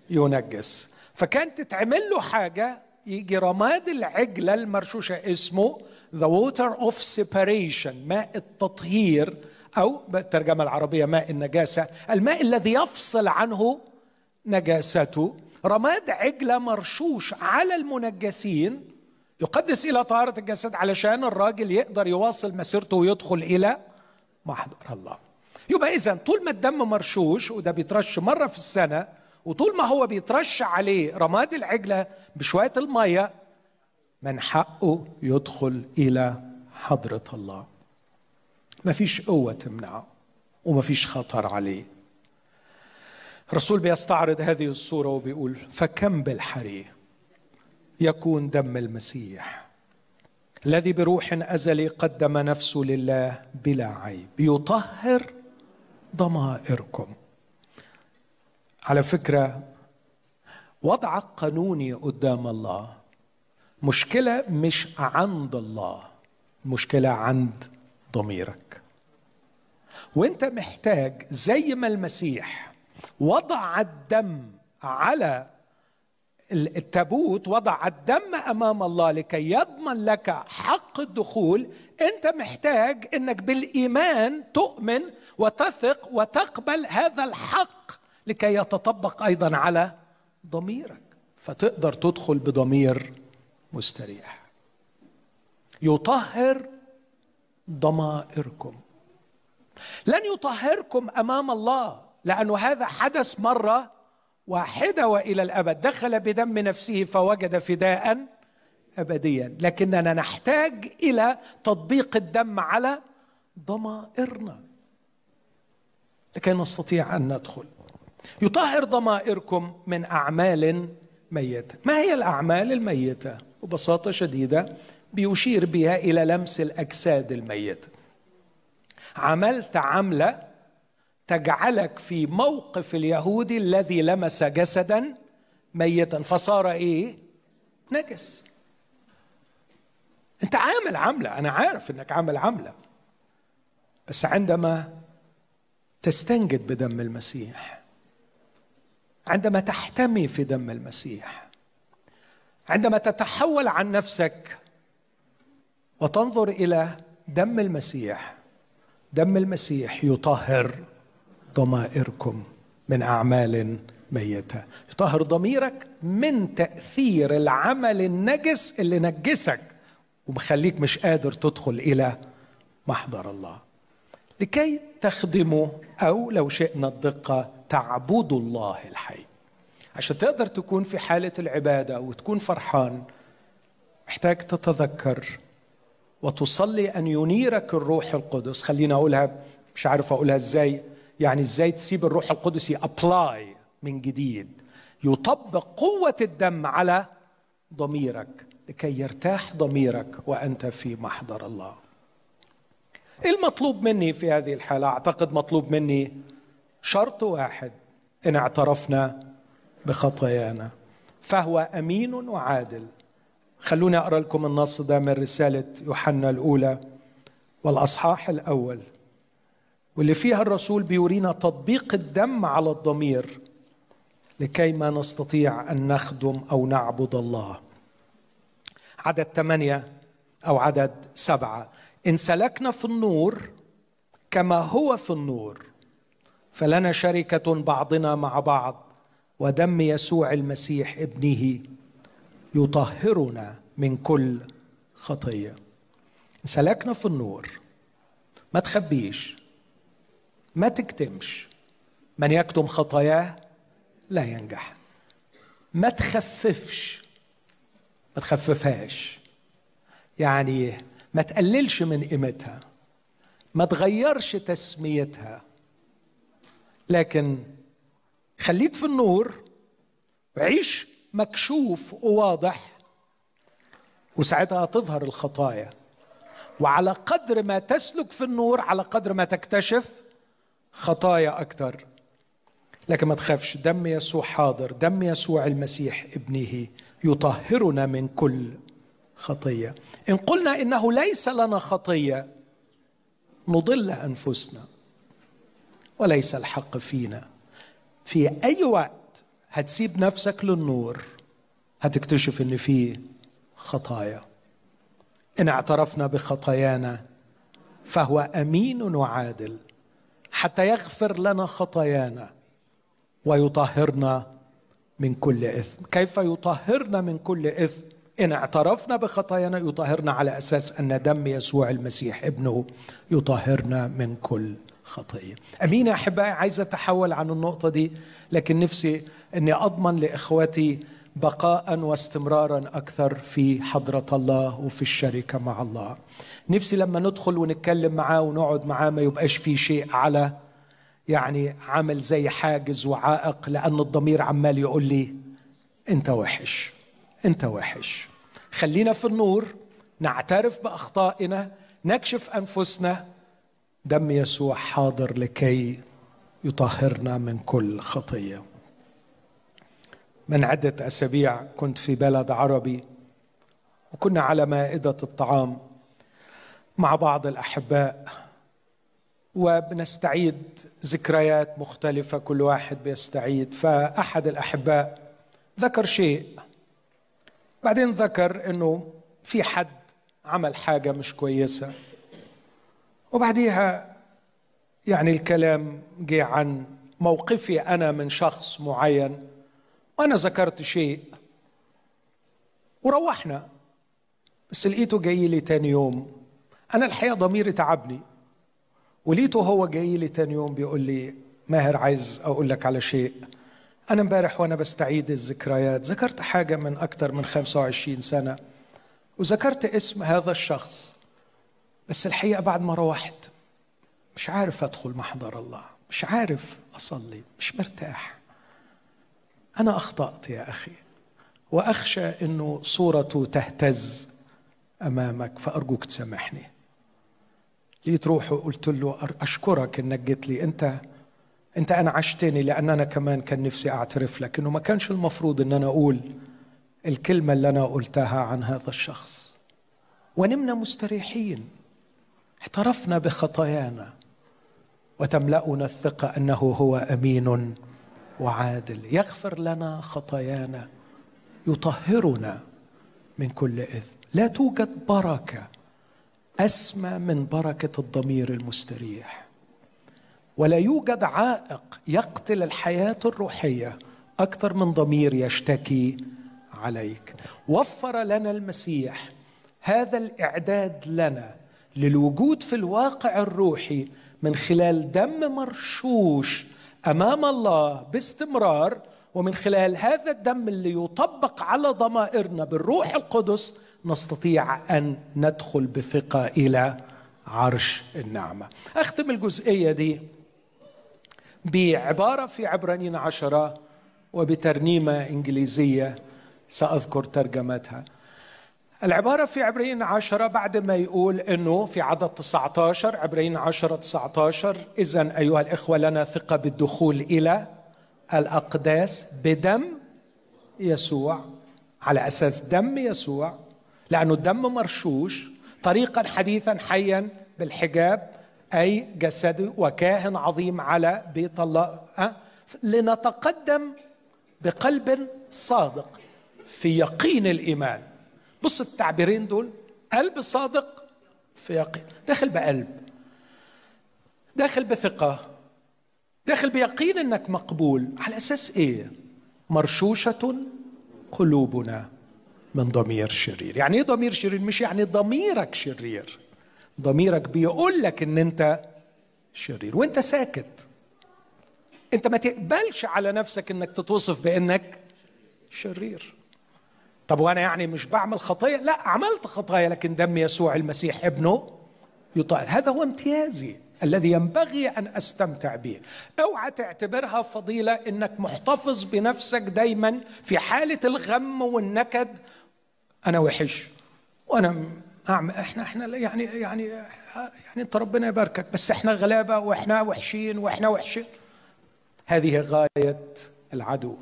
ينجس. فكانت تتعمل له حاجة يجي رماد العجلة المرشوشة اسمه the water of separation ماء التطهير أو بالترجمة العربية ماء النجاسة. الماء الذي يفصل عنه نجاسته. رماد عجلة مرشوش على المنجسين. يقدس إلى طهارة الجسد علشان الراجل يقدر يواصل مسيرته ويدخل إلى محضر الله. يبقى إذا طول ما الدم مرشوش وده بيترش مرة في السنة وطول ما هو بيترش عليه رماد العجلة بشوية المية من حقه يدخل إلى حضرة الله. مفيش قوة تمنعه ومفيش خطر عليه. الرسول بيستعرض هذه الصورة وبيقول فكم بالحري يكون دم المسيح الذي بروح أزلي قدم نفسه لله بلا عيب. يطهر ضمائركم. على فكرة وضعك قانوني قدام الله. مشكلة مش عند الله مشكلة عند ضميرك. وانت محتاج زي ما المسيح وضع الدم على التابوت وضع الدم أمام الله لكي يضمن لك حق الدخول. أنت محتاج إنك بالإيمان تؤمن وتثق وتقبل هذا الحق لكي يتطبق أيضا على ضميرك. فتقدر تدخل بضمير مستريح. يطهر ضمائركم. لن يطهركم أمام الله لأنه هذا حدث مرة واحدة وإلى الأبد. دخل بدم نفسه فوجد فداء أبديا. لكننا نحتاج إلى تطبيق الدم على ضمائرنا. لكي نستطيع أن ندخل. يطهر ضمائركم من أعمال ميتة. ما هي الأعمال الميتة؟ ببساطة شديدة بيشير بها إلى لمس الأجساد الميتة. عملت عملة تجعلك في موقف اليهودي الذي لمس جسدا ميتا. فصار إيه؟ نجس. أنت عامل عملة. أنا عارف إنك عامل عملة. بس عندما تستنجد بدم المسيح عندما تحتمي في دم المسيح عندما تتحول عن نفسك وتنظر إلى دم المسيح دم المسيح يطهر. ضمائركم من أعمال ميتة. يطهر ضميرك من تأثير العمل النجس اللي نجسك ومخليك مش قادر تدخل إلى محضر الله. لكي تخدموا أو لو شئنا الدقة تعبدوا الله الحي. عشان تقدر تكون في حالة العبادة وتكون فرحان محتاج تتذكر وتصلي أن ينيرك الروح القدس. خلينا أقولها مش عارف أقولها إزاي. يعني إزاي تسيب الروح القدس ابلاي من جديد. يطبق قوة الدم على ضميرك لكي يرتاح ضميرك وأنت في محضر الله. إيه المطلوب مني في هذه الحالة؟ أعتقد مطلوب مني شرط واحد إن اعترفنا بخطايانا. فهو أمين وعادل. خلوني أقرأ لكم النص ده من رسالة يوحنا الأولى والأصحاح الأول. واللي فيها الرسول بيورينا تطبيق الدم على الضمير. لكي ما نستطيع أن نخدم أو نعبد الله. عدد ثمانية أو عدد سبعة. إن سلكنا في النور كما هو في النور فلنا شركة بعضنا مع بعض ودم يسوع المسيح ابنه يطهرنا من كل خطية. سلكنا في النور ما تخبيش ما تكتمش. من يكتم خطاياه لا ينجح. ما تخففش. ما تخففهاش. يعني ما تقللش من قيمتها. ما تغيرش تسميتها. لكن خليك في النور عيش مكشوف وواضح وساعتها تظهر الخطايا. وعلى قدر ما تسلك في النور على قدر ما تكتشف خطايا أكثر. لكن ما تخافش. دم يسوع حاضر. دم يسوع المسيح ابنه يطهرنا من كل خطية. إن قلنا إنه ليس لنا خطية نضل أنفسنا وليس الحق فينا. في أي وقت هتسيب نفسك للنور هتكتشف إن في خطايا. إن اعترفنا بخطايانا فهو أمين وعادل. حتى يغفر لنا خطايانا ويطهرنا من كل إثم. كيف يطهرنا من كل إثم؟ إن اعترفنا بخطايانا يطهرنا على أساس أن دم يسوع المسيح ابنه يطهرنا من كل خطيه أمين يا أحبائي عايز أتحول عن النقطة دي لكن نفسي إني أضمن لاخوتي بقاء واستمرارا أكثر في حضرة الله وفي الشركة مع الله. نفسي لما ندخل ونتكلم معاه ونقعد معاه ما يبقاش في شيء على يعني عامل زي حاجز وعائق لأن الضمير عمال يقول لي أنت وحش أنت وحش. خلينا في النور نعترف بأخطائنا نكشف أنفسنا. دم يسوع حاضر لكي يطهرنا من كل خطية. من عدة أسابيع كنت في بلد عربي وكنا على مائدة الطعام مع بعض الأحباء وبنستعيد ذكريات مختلفة كل واحد بيستعيد. فأحد الأحباء ذكر شيء بعدين ذكر إنه في حد عمل حاجة مش كويسة. وبعديها يعني الكلام جه عن موقفي أنا من شخص معين. وأنا ذكرت شيء. وروحنا. بس لقيته جاي لي تاني يوم. أنا الحقيقة ضميري تعبني. ولقيته هو جاي لي تاني يوم بيقول لي ماهر عايز أقول لك على شيء. أنا امبارح وأنا بستعيد الذكريات ذكرت حاجة من أكثر من 25 سنة. وذكرت اسم هذا الشخص. بس الحقيقة بعد ما روحت مش عارف أدخل محضر الله. مش عارف أصلي. مش مرتاح. أنا أخطأت يا أخي وأخشى إنه صورته تهتز أمامك فأرجوك تسامحني. لقيت روحي وقلت له أشكرك إنك جيت لي. أنت أنت أنعشتني لأن أنا كمان كان نفسي أعترف لك. إنه ما كانش المفروض إن أنا أقول الكلمة اللي أنا قلتها عن هذا الشخص. ونمنا مستريحين. اعترفنا بخطايانا. وتملأنا الثقة أنه هو أمين وعادل. يغفر لنا خطايانا يطهرنا من كل إثم. لا توجد بركة أسمى من بركة الضمير المستريح. ولا يوجد عائق يقتل الحياة الروحية أكثر من ضمير يشتكي عليك. وفر لنا المسيح هذا الإعداد لنا للوجود في الواقع الروحي من خلال دم مرشوش أمام الله باستمرار ومن خلال هذا الدم اللي يطبق على ضمائرنا بالروح القدس نستطيع أن ندخل بثقة إلى عرش النعمة. أختم الجزئية دي بعبارة في عبرانيين عشرة وبترنيمة إنجليزية سأذكر ترجمتها. العبارة في عبرين عشرة بعد ما يقول أنه في عدد 19 عبرين عشرة 19 إذا أيها الإخوة لنا ثقة بالدخول إلى الأقداس بدم يسوع على أساس دم يسوع لأنه الدم مرشوش طريقا حديثا حيا بالحجاب أي جسد وكاهن عظيم على بيت الله أه؟ لنتقدم بقلب صادق في يقين الإيمان بص التعبيرين دول قلب صادق في يقين. داخل بقلب. داخل بثقة. داخل بيقين إنك مقبول. على أساس إيه؟ مرشوشة قلوبنا من ضمير شرير. يعني إيه ضمير شرير؟ مش يعني ضميرك شرير. ضميرك بيقول لك إن أنت شرير. وأنت ساكت. أنت ما تقبلش على نفسك إنك تتوصف بأنك شرير. طب وأنا يعني مش بعمل خطية؟ لا عملت خطايا لكن دم يسوع المسيح ابنه يطهر هذا هو امتيازي الذي ينبغي أن أستمتع به. أوعى تعتبرها فضيلة إنك محتفظ بنفسك دايما في حالة الغم والنكد. أنا وحش. وأنا أعمل إحنا إحنا يعني يعني يعني أنت ربنا يباركك بس إحنا غلابة وإحنا وحشين وإحنا وحشين. هذه غاية العدو.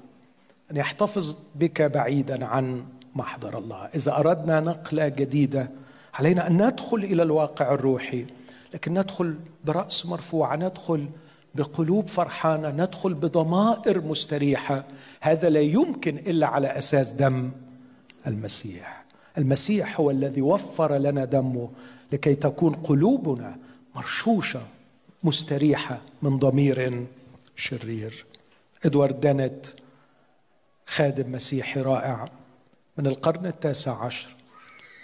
أن يحتفظ بك بعيدا عن محضر الله. إذا أردنا نقلة جديدة علينا أن ندخل إلى الواقع الروحي لكن ندخل برأس مرفوعة ندخل بقلوب فرحانة ندخل بضمائر مستريحة. هذا لا يمكن إلا على أساس دم المسيح. المسيح هو الذي وفر لنا دمه لكي تكون قلوبنا مرشوشة مستريحة من ضمير شرير. إدوارد دانت خادم مسيحي رائع. من القرن التاسع عشر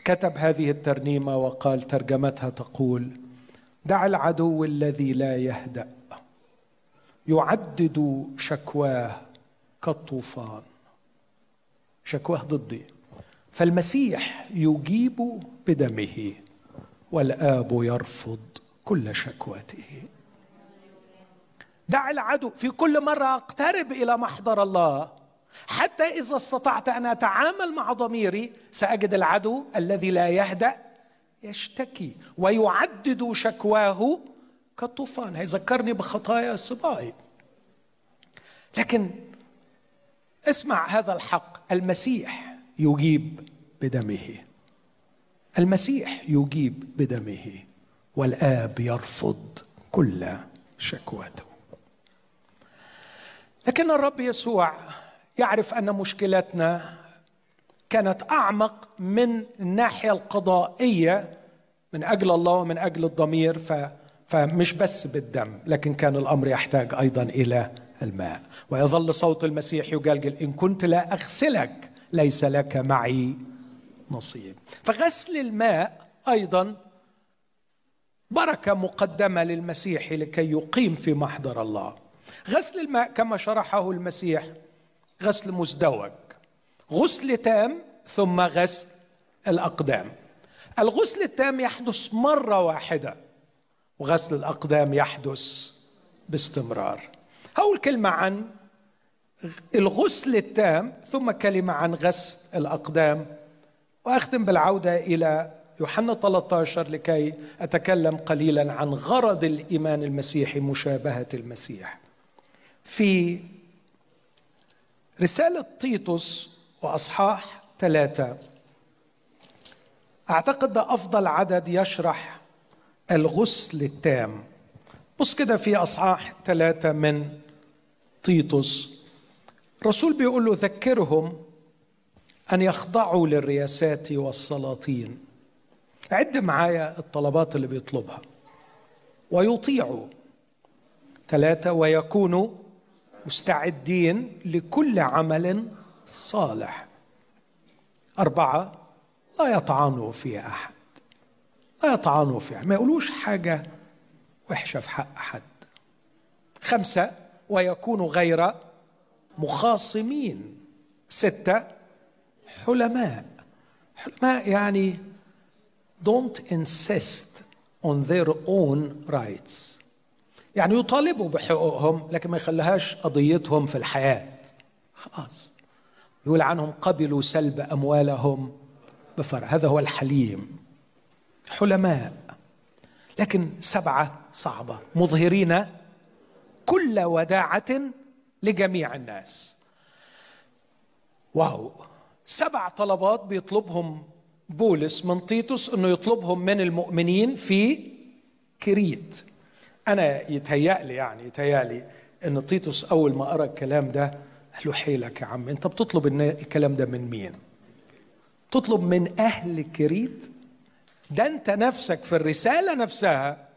كتب هذه الترنيمة وقال ترجمتها تقول دع العدو الذي لا يهدأ يعدد شكواه كالطوفان. شكواه ضدي. فالمسيح يجيب بدمه والآب يرفض كل شكوته دع العدو. في كل مرة أقترب إلى محضر الله حتى إذا استطعت أن أتعامل مع ضميري سأجد العدو الذي لا يهدأ يشتكي ويعدد شكواه كالطوفان. هيذكرني بخطايا صباي لكن اسمع هذا الحق. المسيح يجيب بدمه. المسيح يجيب بدمه. والآب يرفض كل شكواته. لكن الرب يسوع يعرف أن مشكلتنا كانت أعمق من الناحية القضائية من أجل الله ومن أجل الضمير ف فمش بس بالدم لكن كان الأمر يحتاج أيضا إلى الماء. ويظل صوت المسيح يجلجل إن كنت لا أغسلك ليس لك معي نصيب. فغسل الماء أيضا بركة مقدمة للمسيح لكي يقيم في محضر الله. غسل الماء كما شرحه المسيح غسل مزدوج. غسل تام ثم غسل الأقدام. الغسل التام يحدث مرة واحدة وغسل الأقدام يحدث باستمرار. هقول كلمة عن الغسل التام ثم كلمة عن غسل الأقدام. وأختم بالعودة إلى يوحنا 13 لكي أتكلم قليلا عن غرض الإيمان المسيحي مشابهة المسيح. في رسالة تيتوس وأصحاح ثلاثة. أعتقد ده أفضل عدد يشرح الغسل التام. بص كده في أصحاح ثلاثة من تيتوس. الرسول بيقول له ذكرهم أن يخضعوا للرياسات والسلاطين. عد معايا الطلبات اللي بيطلبها. ويطيعوا. ثلاثة ويكونوا مستعدين لكل عمل صالح. أربعة لا يطعنوا في أحد. لا يطعنوا في أحد. ما يقولوش حاجة وحشة في حق أحد. خمسة ويكونوا غير مخاصمين. ستة حلماء. حلماء يعني don't insist on their own rights. يعني يطالبوا بحقوقهم لكن ما يخليهاش قضيتهم في الحياة. خلاص. يقول عنهم قبلوا سلب أموالهم بفرح. هذا هو الحليم. حلماء. لكن سبعة صعبة. مظهرين كل وداعة لجميع الناس. واو. سبع طلبات بيطلبهم بولس من تيتوس إنه يطلبهم من المؤمنين في كريت. أنا يتهيألي يعني يتهيألي إن تيتوس أول ما قرأ الكلام ده قال له حيلك يا عم أنت بتطلب الكلام ده من مين؟ تطلب من أهل كريت؟ ده أنت نفسك في الرسالة نفسها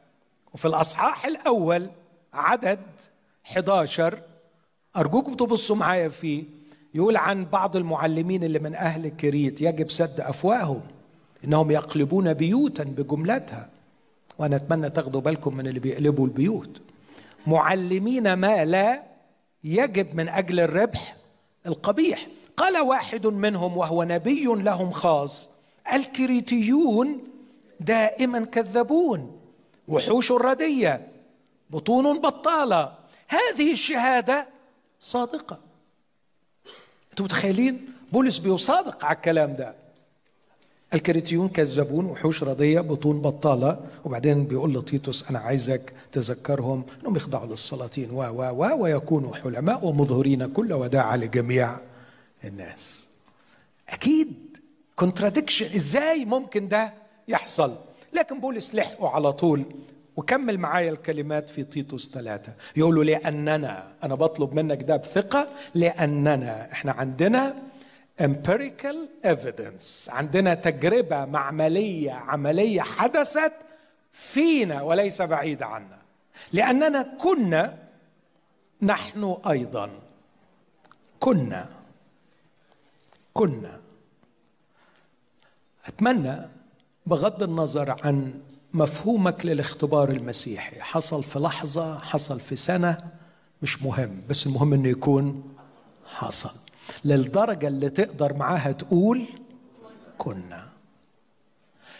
وفي الأصحاح الأول عدد 11 ارجوكم تبصوا معايا فيه. يقول عن بعض المعلمين اللي من أهل كريت يجب سد أفواههم إنهم يقلبون بيوتا بجملتها. وأنا اتمنى تاخدوا بالكم من اللي بيقلبوا البيوت. معلمين ما لا يجب من أجل الربح القبيح. قال واحد منهم وهو نبي لهم خاص الكريتيون دائما كذابون وحوش ردية بطون بطالة. هذه الشهادة صادقة. أنتم متخيلين؟ بولس بيصادق على الكلام ده. الكريتيون كذابون وحوش ردية بطون بطالة. وبعدين بيقول لتيتوس أنا عايزك تذكرهم إنهم يخضعوا للسلاطين. و و و ويكونوا حلماء ومظهرين كل وداعة لجميع الناس. أكيد contradiction إزاي ممكن ده يحصل؟ لكن بولس لحقه على طول وكمل معايا الكلمات في تيتوس ثلاثة. يقول له لأننا أنا بطلب منك ده بثقة لأننا إحنا عندنا empirical evidence. عندنا تجربة معملية عملية حدثت فينا وليس بعيدة عنا. لأننا كنا نحن أيضا كنا كنا. أتمنى بغض النظر عن مفهومك للاختبار المسيحي. حصل في لحظة حصل في سنة مش مهم بس المهم إنه يكون حصل. للدرجة اللي تقدر معاها تقول كنا.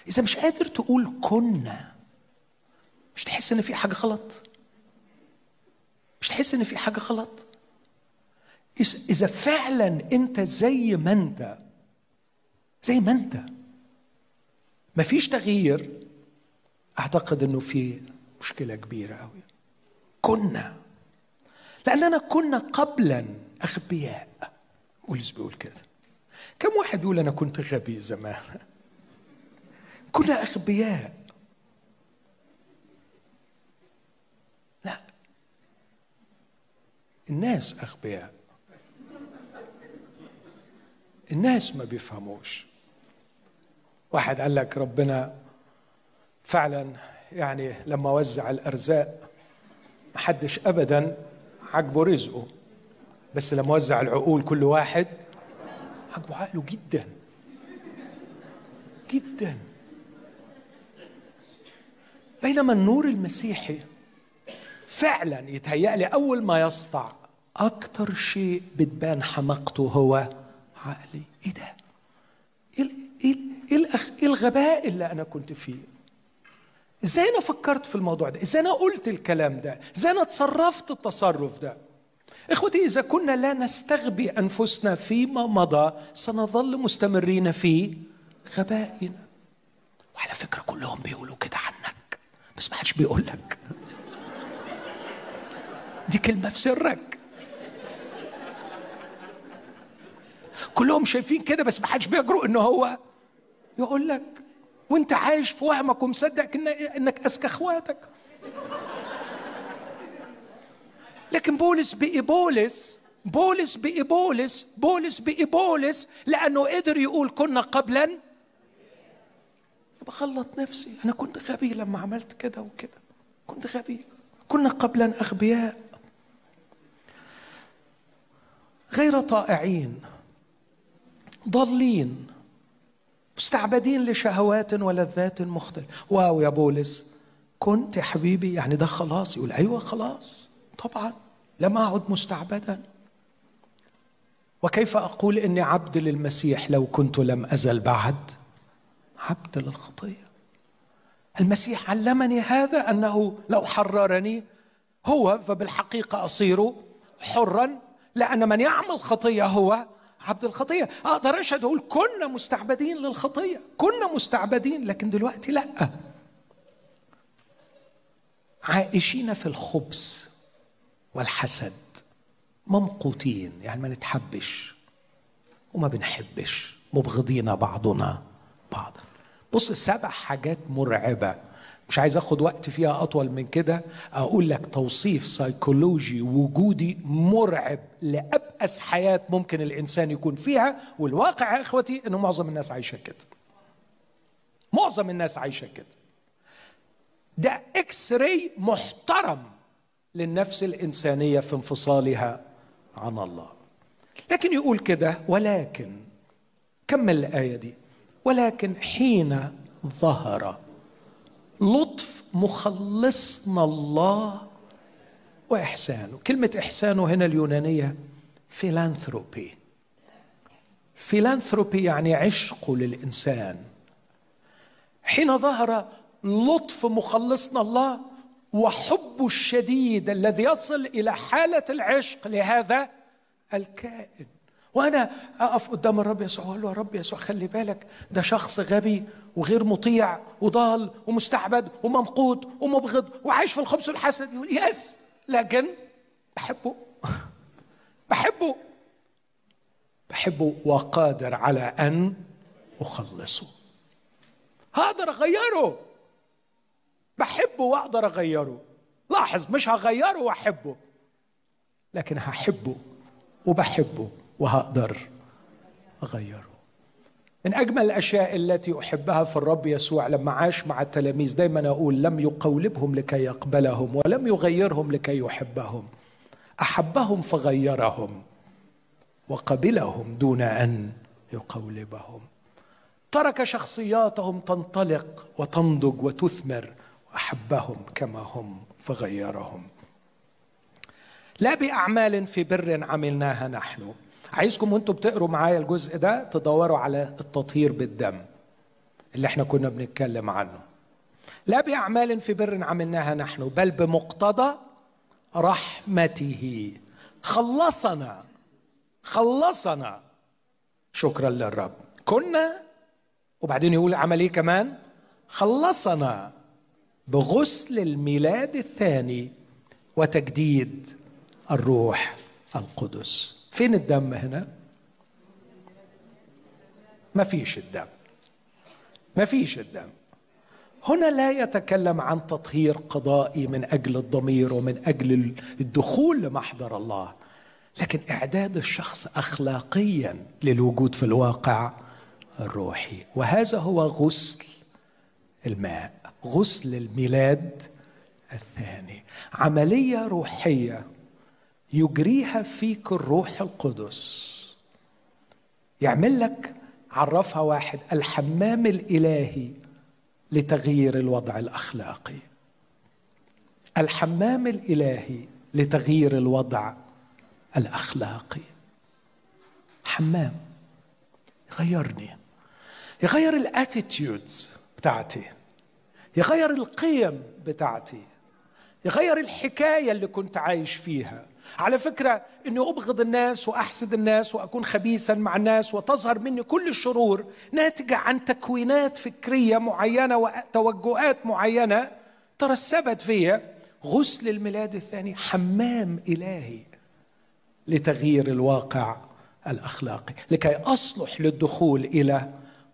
إذا مش قادر تقول كنا مش تحس إن في حاجة غلط؟ مش تحس إن في حاجة غلط؟ إذا فعلا أنت زي ما أنت زي ما أنت مفيش تغيير أعتقد إنه في مشكلة كبيرة أوي. كنا. لأننا كنا قبلا أغبياء. بولس بيقول كده كم واحد بيقول أنا كنت غبي زمان؟ كنا أغبياء. لا. الناس أغبياء. الناس ما بيفهموش. واحد قال لك ربنا فعلا يعني لما وزع الأرزاق محدش ابدا عجبه رزقه. بس لما وزع العقول كل واحد عجبه عقله جدا. جدا. بينما النور المسيحي فعلا يتهيأ لي أول ما يسطع أكتر شيء بتبان حماقته هو عقلي. إيه ده؟ إيه, إيه, إيه, إيه الغباء اللي أنا كنت فيه؟ إزاي أنا فكرت في الموضوع ده؟ إزاي أنا قلت الكلام ده؟ إزاي أنا تصرفت التصرف ده؟ إخوتي إذا كنا لا نستغبي أنفسنا فيما مضى سنظل مستمرين في غبائنا. وعلى فكرة كلهم بيقولوا كده عنك بس ما حدش بيقول لك. دي كلمة في سرك. كلهم شايفين كده بس ما حدش بيجرؤ إن هو يقول لك. وأنت عايش في وهمك ومصدق إنك أذكى إخواتك. لكن بولس بقي بولس بولس بقي بولس بولس بقي بولس لأنه قدر يقول كنا قبلا. بخلط نفسي. أنا كنت غبي لما عملت كده وكده. كنت غبي. كنا قبلا أغبياء. غير طائعين. ضالين. مستعبدين لشهوات ولذات مختلفة. واو يا بولس. كنت يا حبيبي. يعني ده خلاص. يقول أيوة خلاص. طبعا لم أعد مستعبدا. وكيف أقول إني عبد للمسيح لو كنت لم أزل بعد؟ عبد للخطية. المسيح علمني هذا أنه لو حررني هو فبالحقيقة أصير حرا لأن من يعمل خطية هو عبد الخطية. أقدر أشهد أقول كنا مستعبدين للخطية. كنا مستعبدين لكن دلوقتي لا. عائشين في الخبز. والحسد. ممقوتين يعني ما نتحبش وما بنحبش مبغضين بعضنا بعضا. بص سبع حاجات مرعبة. مش عايز آخد وقت فيها أطول من كده. أقول لك توصيف سيكولوجي وجودي مرعب لأبأس حياة ممكن الإنسان يكون فيها والواقع يا إخوتي إنه معظم الناس عايشة كده. معظم الناس عايشة كده. ده x-ray محترم. للنفس الإنسانية في انفصالها عن الله. لكن يقول كده ولكن كمل الآية دي ولكن حين ظهر لطف مخلصنا الله وإحسانه. كلمة إحسانه هنا اليونانية فيلانثروبي فيلانثروبي يعني عشقه للإنسان. حين ظهر لطف مخلصنا الله وحبه الشديد الذي يصل إلى حالة العشق لهذا الكائن. وأنا أقف قدام الرب يسوع وأقول له يا رب يسوع خلي بالك ده شخص غبي وغير مطيع وضال ومستعبد وممقوت ومبغض وعايش في الخبز والحسد. يقول يس لكن بحبه. بحبه. بحبه وقادر على أن أخلصه. هقدر أغيره. بحبه واقدر اغيره. لاحظ مش هغيره واحبه لكن هحبه وبحبه وهقدر اغيره. من أجمل الأشياء التي أحبها في الرب يسوع لما عاش مع التلاميذ دايما أقول لم يقولبهم لكي يقبلهم ولم يغيرهم لكي يحبهم. أحبهم فغيرهم وقبلهم دون أن يقولبهم. ترك شخصياتهم تنطلق وتنضج وتثمر واحبهم كما هم فغيرهم. لا بأعمال في بر عملناها نحن. عايزكم وأنتم بتقروا معايا الجزء ده تدوروا على التطهير بالدم اللي إحنا كنا بنتكلم عنه. لا بأعمال في بر عملناها نحن بل بمقتضى رحمته. خلصنا خلصنا. شكرا للرب. كنا وبعدين يقول عمل إيه كمان؟ خلصنا. بغسل الميلاد الثاني وتجديد الروح القدس. فين الدم هنا؟ ما فيش الدم. ما فيش الدم. هنا لا يتكلم عن تطهير قضائي من أجل الضمير ومن أجل الدخول لمحضر الله لكن إعداد الشخص اخلاقيا للوجود في الواقع الروحي. وهذا هو غسل الماء. غسل الميلاد الثاني. عملية روحية يجريها فيك الروح القدس. يعمل لك عرفها واحد الحمام الإلهي لتغيير الوضع الأخلاقي. الحمام الإلهي لتغيير الوضع الأخلاقي. حمام يغيرني يغير الاتيتيودز بتاعتي. يغير القيم بتاعتي يغير الحكاية اللي كنت عايش فيها. على فكرة إني أبغض الناس وأحسد الناس وأكون خبيثا مع الناس وتظهر مني كل الشرور ناتجه عن تكوينات فكرية معينة وتوجهات معينة ترسبت فيا. غسل الميلاد الثاني حمام إلهي لتغيير الواقع الأخلاقي لكي أصلح للدخول إلى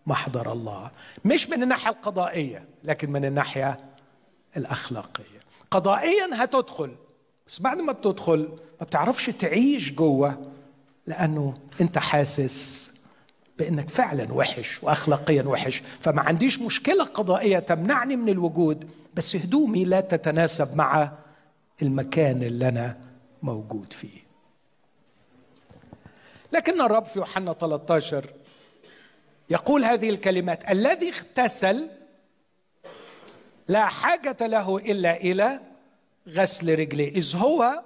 محضر الله. مش من الناحية القضائية لكن من الناحية الأخلاقية. قضائيا هتدخل. بس بعد ما بتدخل ما بتعرفش تعيش جوه لأنه أنت حاسس بأنك فعلا وحش واخلاقيا وحش. فما عنديش مشكلة قضائية تمنعني من الوجود بس هدومي لا تتناسب مع المكان اللي أنا موجود فيه. لكن الرب في يوحنا 13 يقول هذه الكلمات الذي اغتسل لا حاجة له إلا إلى غسل رجليه إذ هو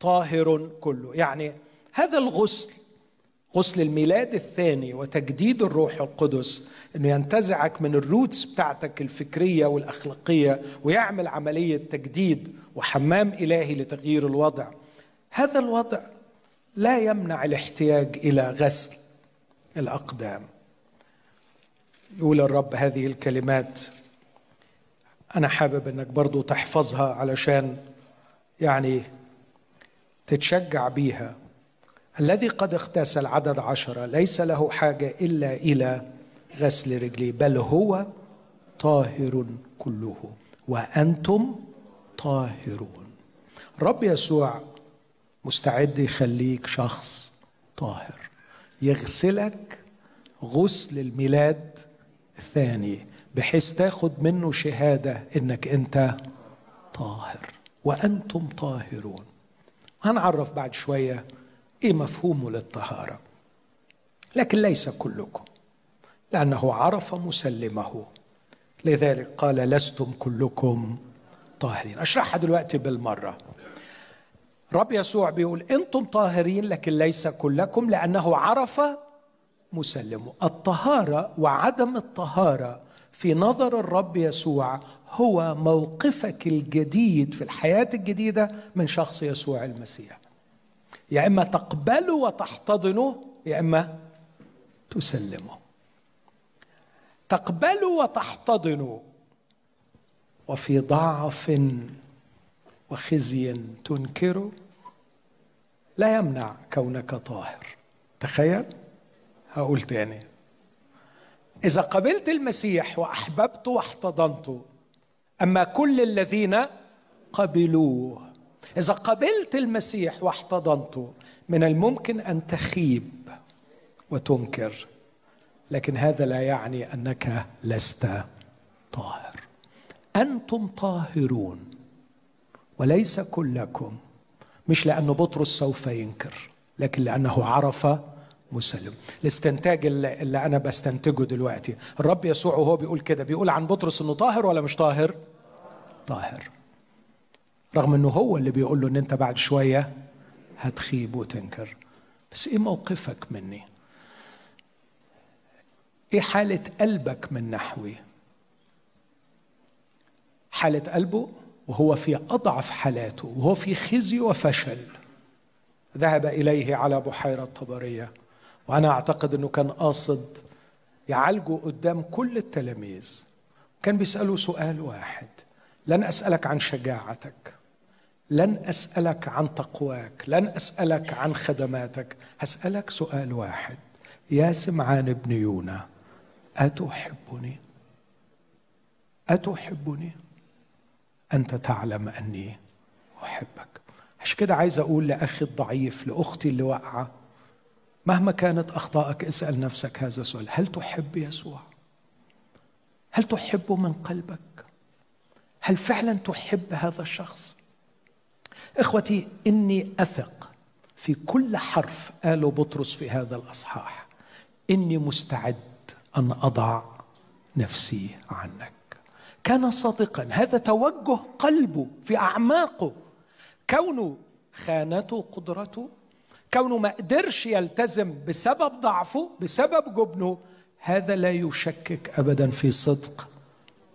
طاهر كله. يعني هذا الغسل غسل الميلاد الثاني وتجديد الروح القدس إنه ينتزعك من الروتس بتاعتك الفكرية والأخلاقية ويعمل عملية تجديد وحمام إلهي لتغيير الوضع. هذا الوضع لا يمنع الاحتياج إلى غسل الأقدام. يقول الرب هذه الكلمات. أنا حابب إنك برضو تحفظها علشان يعني تتشجع بيها. الذي قد اغتسل عدد عشرة ليس له حاجة إلا إلى غسل رجليه بل هو طاهر كله وأنتم طاهرون. رب يسوع مستعد يخليك شخص طاهر يغسلك غسل الميلاد الثاني بحيث تاخد منه شهادة إنك أنت طاهر وأنتم طاهرون. هنعرف بعد شوية إيه مفهومه للطهارة. لكن ليس كلكم لأنه عرف مسلمه. لذلك قال لستم كلكم طاهرين. اشرحها دلوقتي بالمرة. رب يسوع بيقول أنتم طاهرين لكن ليس كلكم لأنه عرف مسلمه الطهارة وعدم الطهارة في نظر الرب يسوع هو موقفك الجديد في الحياة الجديدة من شخص يسوع المسيح. يا إما تقبله وتحتضنه يا إما تسلمه. تقبله وتحتضنه. وفي ضعف وخزي تنكره لا يمنع كونك طاهر. تخيل؟ هقول تاني. إذا قبلت المسيح وأحببته واحتضنته أما كل الذين قبلوه إذا قبلت المسيح واحتضنته من الممكن أن تخيب وتنكر لكن هذا لا يعني أنك لست طاهر. أنتم طاهرون وليس كلكم مش لأنه بطرس سوف ينكر لكن لأنه عرف مسلم. الاستنتاج اللي, اللي أنا بستنتجه دلوقتي. الرب يسوع وهو بيقول كده بيقول عن بطرس إنه طاهر ولا مش طاهر؟ طاهر. رغم إنه هو اللي بيقول له إن أنت بعد شوية هتخيب وتنكر. بس إيه موقفك مني؟ إيه حالة قلبك من نحوي؟ حالة قلبه وهو في أضعف حالاته وهو في خزي وفشل. ذهب إليه على بحيرة طبرية. وأنا أعتقد إنه كان قاصد يعالجه قدام كل التلاميذ. كان بيساله سؤال واحد لن أسألك عن شجاعتك لن أسألك عن تقواك لن أسألك عن خدماتك. هسألك سؤال واحد يا سمعان ابن يونا أتحبني؟ أتحبني؟ أنت تعلم أني أحبك. عشان كده عايز أقول لأخي الضعيف لأختي اللي واقعة مهما كانت أخطائك اسأل نفسك هذا السؤال. هل تحب يسوع؟ هل تحبه من قلبك؟ هل فعلا تحب هذا الشخص؟ إخوتي إني أثق في كل حرف قاله بطرس في هذا الأصحاح. إني مستعد أن أضع نفسي عنك. كان صادقا. هذا توجه قلبه في أعماقه. كونه خانته قدرته كونه ما قدرش يلتزم بسبب ضعفه بسبب جبنه هذا لا يشكك ابدا في صدق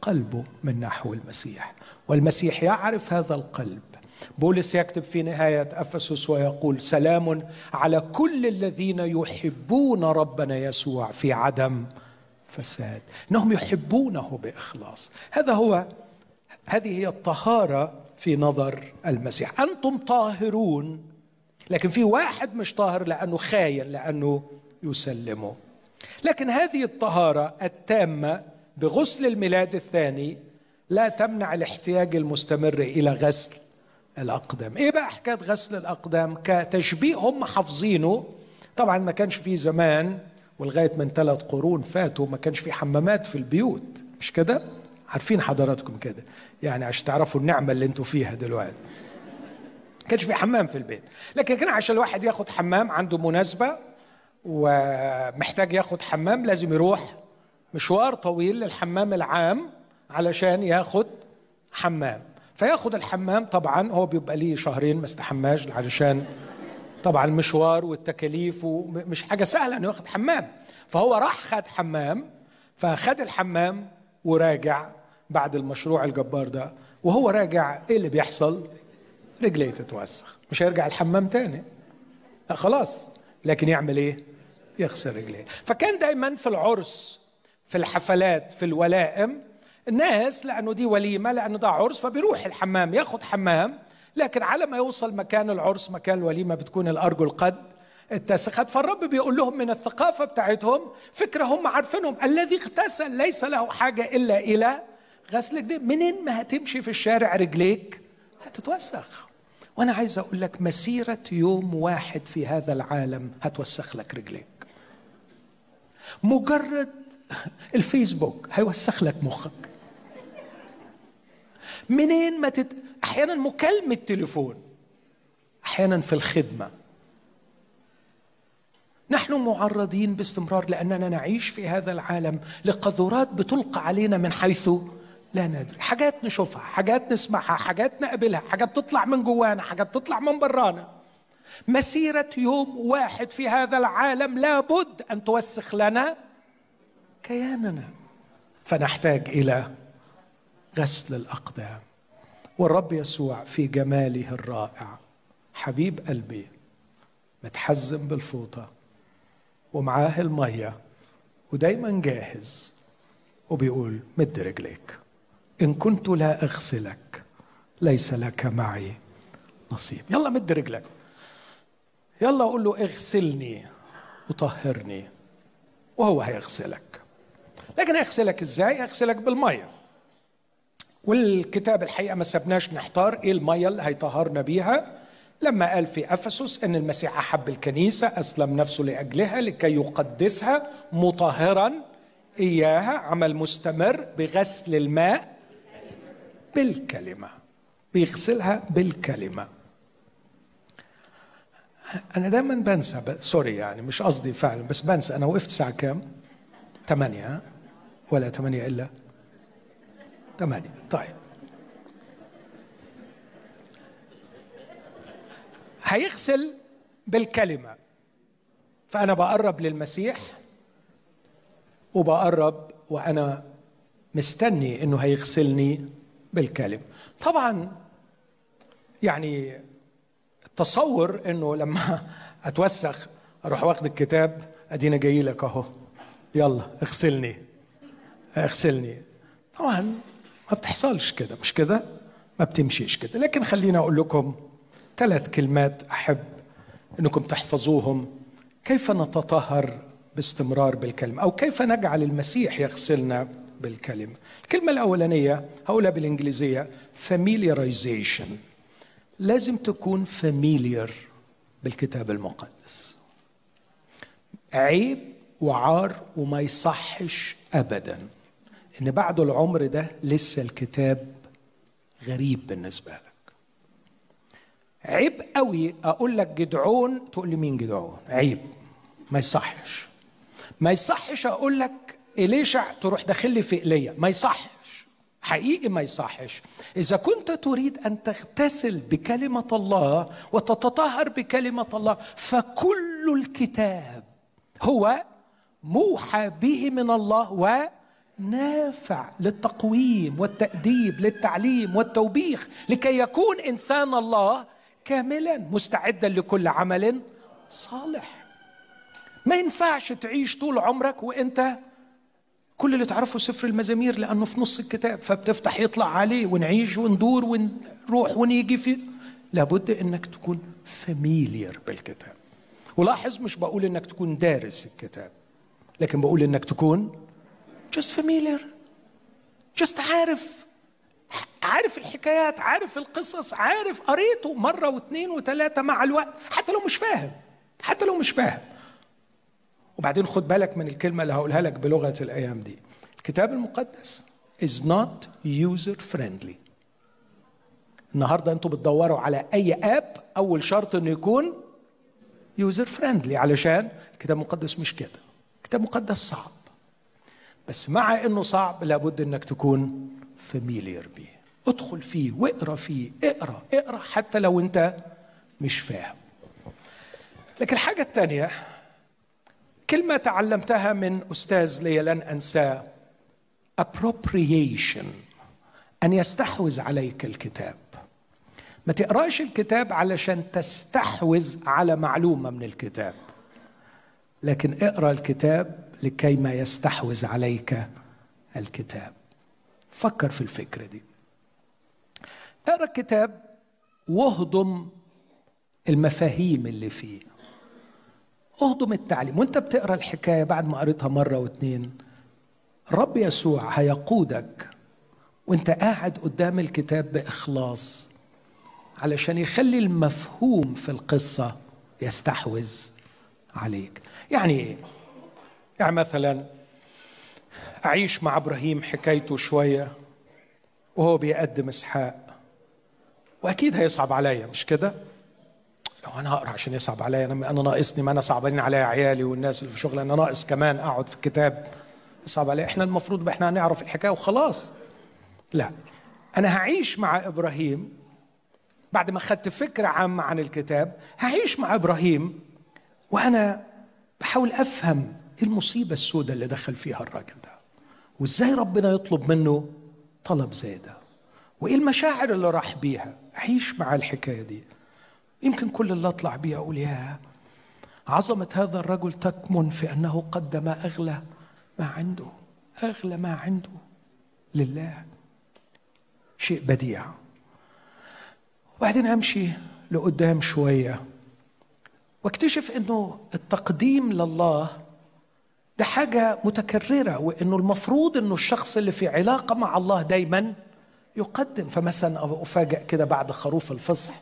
قلبه من نحو المسيح. والمسيح يعرف هذا القلب. بولس يكتب في نهاية أفسس ويقول سلام على كل الذين يحبون ربنا يسوع في عدم فساد. إنهم يحبونه بإخلاص. هذا هو هذه هي الطهارة في نظر المسيح. أنتم طاهرون لكن في واحد مش طاهر لأنه خاين لأنه يسلمه. لكن هذه الطهارة التامة بغسل الميلاد الثاني لا تمنع الاحتياج المستمر إلى غسل الأقدام. إيه بقى حكاية غسل الأقدام؟ كتشبيه هم حافظينه. طبعا ما كانش في زمان ولغاية من ثلاث قرون فاتوا ما كانش في حمامات في البيوت. مش كده؟ عارفين حضراتكم كده. يعني عشان تعرفوا النعمة اللي أنتوا فيها دلوقتي. كانش في حمام في البيت. لكن كان عشان الواحد ياخد حمام عنده مناسبة ومحتاج ياخد حمام لازم يروح مشوار طويل للحمام العام علشان ياخد حمام. فياخد الحمام طبعا هو بيبقى ليه شهرين ما استحماش علشان طبعا المشوار والتكاليف ومش حاجة سهلة إنه ياخد حمام. فهو راح خد حمام فخد الحمام وراجع بعد المشروع الجبار ده. وهو راجع إيه اللي بيحصل؟ رجليه تتوسخ مش هيرجع الحمام تاني. لا خلاص. لكن يعمل إيه؟ يغسل رجليه. فكان دايما في العرس في الحفلات في الولائم الناس لأنه دي وليمة لأنه ده عرس فبيروح الحمام ياخد حمام. لكن على ما يوصل مكان العرس مكان الوليمة بتكون الارجل قد اتسخت. فالرب بيقول لهم من الثقافة بتاعتهم فكرة هم عارفينهم. الذي اغتسل ليس له حاجة إلا إلى غسل رجليه. منين ما هتمشي في الشارع رجليك هتتوسخ. وأنا عايز أقول لك مسيرة يوم واحد في هذا العالم هتوسخ لك رجليك. مجرد الفيسبوك هيوسخ لك مخك. منين ما تت... أحيانا مكالمة تليفون أحيانا في الخدمة. نحن معرضين باستمرار لأننا نعيش في هذا العالم لقذورات بتلقى علينا من حيث لا ندري. حاجات نشوفها حاجات نسمعها حاجات نقبلها حاجات تطلع من جوانا حاجات تطلع من برانا. مسيرة يوم واحد في هذا العالم لابد أن توسخ لنا كياننا. فنحتاج إلى غسل الأقدام. والرب يسوع في جماله الرائع حبيب قلبي متحزم بالفوطة ومعاه المية ودايما جاهز وبيقول مد رجليك. إن كنت لا أغسلك ليس لك معي نصيب. يلا مد رجلك. يلا قول له اغسلني وطهرني وهو هيغسلك. لكن هيغسلك إزاي؟ هيغسلك بالمية. والكتاب الحقيقة ما سبناش نحتار إيه المية اللي هيطهرنا بيها. لما قال في أفسس إن المسيح أحب الكنيسة أسلم نفسه لأجلها لكي يقدسها مطهرا. إياها عمل مستمر بغسل الماء. بالكلمة. بيغسلها بالكلمة. أنا دايما بنسى سوري يعني مش قصدي فعلا بس بنسى. أنا وقفت الساعة كام؟ 8 ولا 8 إلا؟ 8 طيب. هيغسل بالكلمة. فأنا بقرب للمسيح وبقرب وأنا مستني إنه هيغسلني بالكلمة طبعا يعني التصور إنه لما أتوسخ أروح واخد الكتاب أدينا جاي لك أهو. يلا اغسلني. اغسلني. طبعا ما بتحصلش كده. مش كده؟ ما بتمشيش كده. لكن خليني أقول لكم ثلاث كلمات أحب إنكم تحفظوهم. كيف نتطهر باستمرار بالكلمة؟ أو كيف نجعل المسيح يغسلنا؟ بالكلمة. الكلمة الأولانية هقولها بالإنجليزية familiarization. لازم تكون فاميليار بالكتاب المقدس. عيب وعار وما يصحش ابدا. إن بعد العمر ده لسه الكتاب غريب بالنسبة لك. عيب قوي. أقول لك جدعون تقول لي مين جدعون؟ عيب. ما يصحش. ما يصحش أقول لك اليشع تروح داخل لي في ايليا ما يصحش. حقيقي ما يصحش. إذا كنت تريد أن تغتسل بكلمة الله وتتطهر بكلمة الله فكل الكتاب هو موحى به من الله ونافع للتقويم والتأديب للتعليم والتوبيخ لكي يكون إنسان الله كاملا مستعدا لكل عمل صالح. ما ينفعش تعيش طول عمرك وأنت كل اللي تعرفه سفر المزامير لأنه في نص الكتاب فبتفتح يطلع عليه ونعيش وندور ونروح ونيجي في لابد إنك تكون فاميليار بالكتاب. ولاحظ مش بقول إنك تكون دارس الكتاب لكن بقول إنك تكون just familiar just عارف عارف الحكايات عارف القصص عارف قريته مرة واثنين وثلاثة مع الوقت حتى لو مش فاهم حتى لو مش فاهم. وبعدين خد بالك من الكلمة اللي هقولها لك بلغة الأيام دي. الكتاب المقدس is not user friendly. النهاردة أنتوا بتدوروا على أي app أول شرط إنه يكون user friendly علشان الكتاب المقدس مش كده. الكتاب المقدس صعب. بس مع إنه صعب لابد إنك تكون familiar بيه. ادخل فيه واقرأ فيه اقرأ اقرأ حتى لو أنت مش فاهم. لكن الحاجة الثانية كلمه تعلمتها من أستاذ لي لن أنساه. Appropriation أن يستحوذ عليك الكتاب. ما تقرأش الكتاب علشان تستحوذ على معلومة من الكتاب. لكن اقرأ الكتاب لكي ما يستحوذ عليك الكتاب. فكر في الفكرة دي. اقرأ الكتاب واهضم المفاهيم اللي فيه. اهضم التعليم. وأنت بتقرأ الحكاية بعد ما قريتها مرة واتنين الرب يسوع هيقودك وأنت قاعد قدام الكتاب بإخلاص علشان يخلي المفهوم في القصة يستحوذ عليك. يعني إيه؟ يعني مثلا أعيش مع إبراهيم حكايته شوية وهو بيقدم إسحاق وأكيد هيصعب عليا مش كده؟ لو أنا هقرأ عشان يصعب عليا أنا أنا ناقصني ما أنا صعبانين عليا عيالي والناس اللي في شغل أنا ناقص كمان أقعد في الكتاب. يصعب عليا. إحنا المفروض إحنا هنعرف الحكاية وخلاص. لا. أنا هعيش مع إبراهيم. بعد ما خدت فكرة عامة عن الكتاب هعيش مع إبراهيم. وأنا بحاول أفهم إيه المصيبة السوداء اللي دخل فيها الراجل ده. وإزاي ربنا يطلب منه طلب زي ده. وإيه المشاعر اللي راح بيها. أعيش مع الحكاية دي. يمكن كل اللي أطلع بيه أقول يا عظمة هذا الرجل تكمن في أنه قدم أغلى ما عنده أغلى ما عنده لله. شيء بديع. وبعدين أمشي لقدام شوية واكتشف إنه التقديم لله ده حاجة متكررة وإنه المفروض إنه الشخص اللي في علاقة مع الله دايما يقدم. فمثلا افاجئ كده بعد خروف الفصح.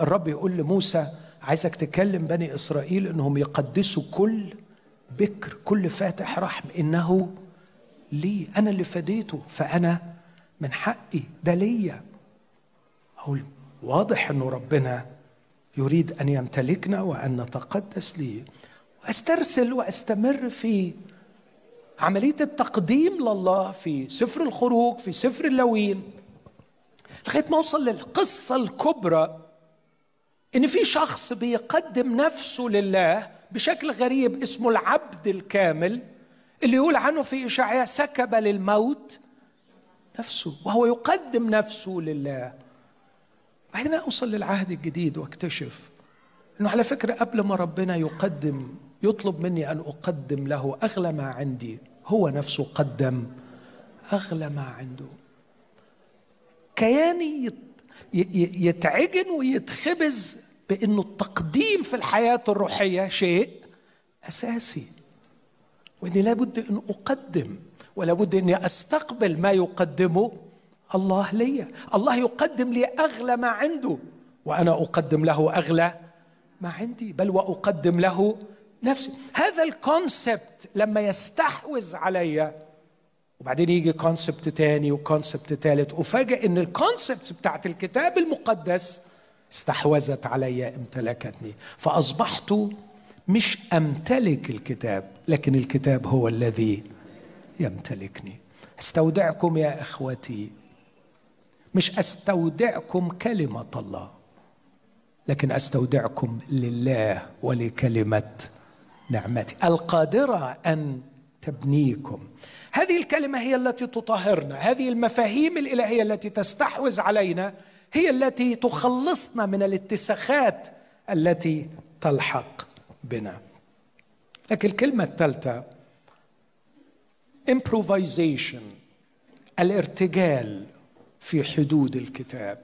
الرب يقول لموسى عايزك تكلم بني إسرائيل إنهم يقدسوا كل بكر كل فاتح رحم إنه لي أنا اللي فديته فأنا من حقي ده ليا. أقول واضح إنه ربنا يريد أن يمتلكنا وأن نتقدس ليه وأسترسل وأستمر في عملية التقديم لله في سفر الخروج في سفر اللوين لغاية ما أوصل للقصة الكبرى إن في شخص بيقدم نفسه لله بشكل غريب اسمه العبد الكامل اللي يقول عنه في إشعياء سكب للموت نفسه وهو يقدم نفسه لله. بعدين أوصل للعهد الجديد وأكتشف إنه على فكرة قبل ما ربنا يقدم يطلب مني أن أقدم له أغلى ما عندي هو نفسه قدم أغلى ما عنده. كياني يتعجن ويتخبز بأنه التقديم في الحياة الروحية شيء أساسي وإني لابد أن أقدم ولابد أني أستقبل ما يقدمه الله لي. الله يقدم لي أغلى ما عنده وأنا أقدم له أغلى ما عندي بل وأقدم له نفسي. هذا ال concept لما يستحوذ عليا وبعدين يجي concept تاني و concept تالت. افاجئ إن ال concepts بتاعت الكتاب المقدس استحوذت علي امتلكتني. فأصبحت مش أمتلك الكتاب لكن الكتاب هو الذي يمتلكني. أستودعكم يا إخوتي. مش أستودعكم كلمة الله لكن أستودعكم لله ولكلمة نعمتي. القادرة أن تبنيكم. هذه الكلمة هي التي تطهرنا. هذه المفاهيم الإلهية التي تستحوذ علينا هي التي تخلصنا من الاتساخات التي تلحق بنا. لكن الكلمة الثالثة improvisation الارتجال في حدود الكتاب.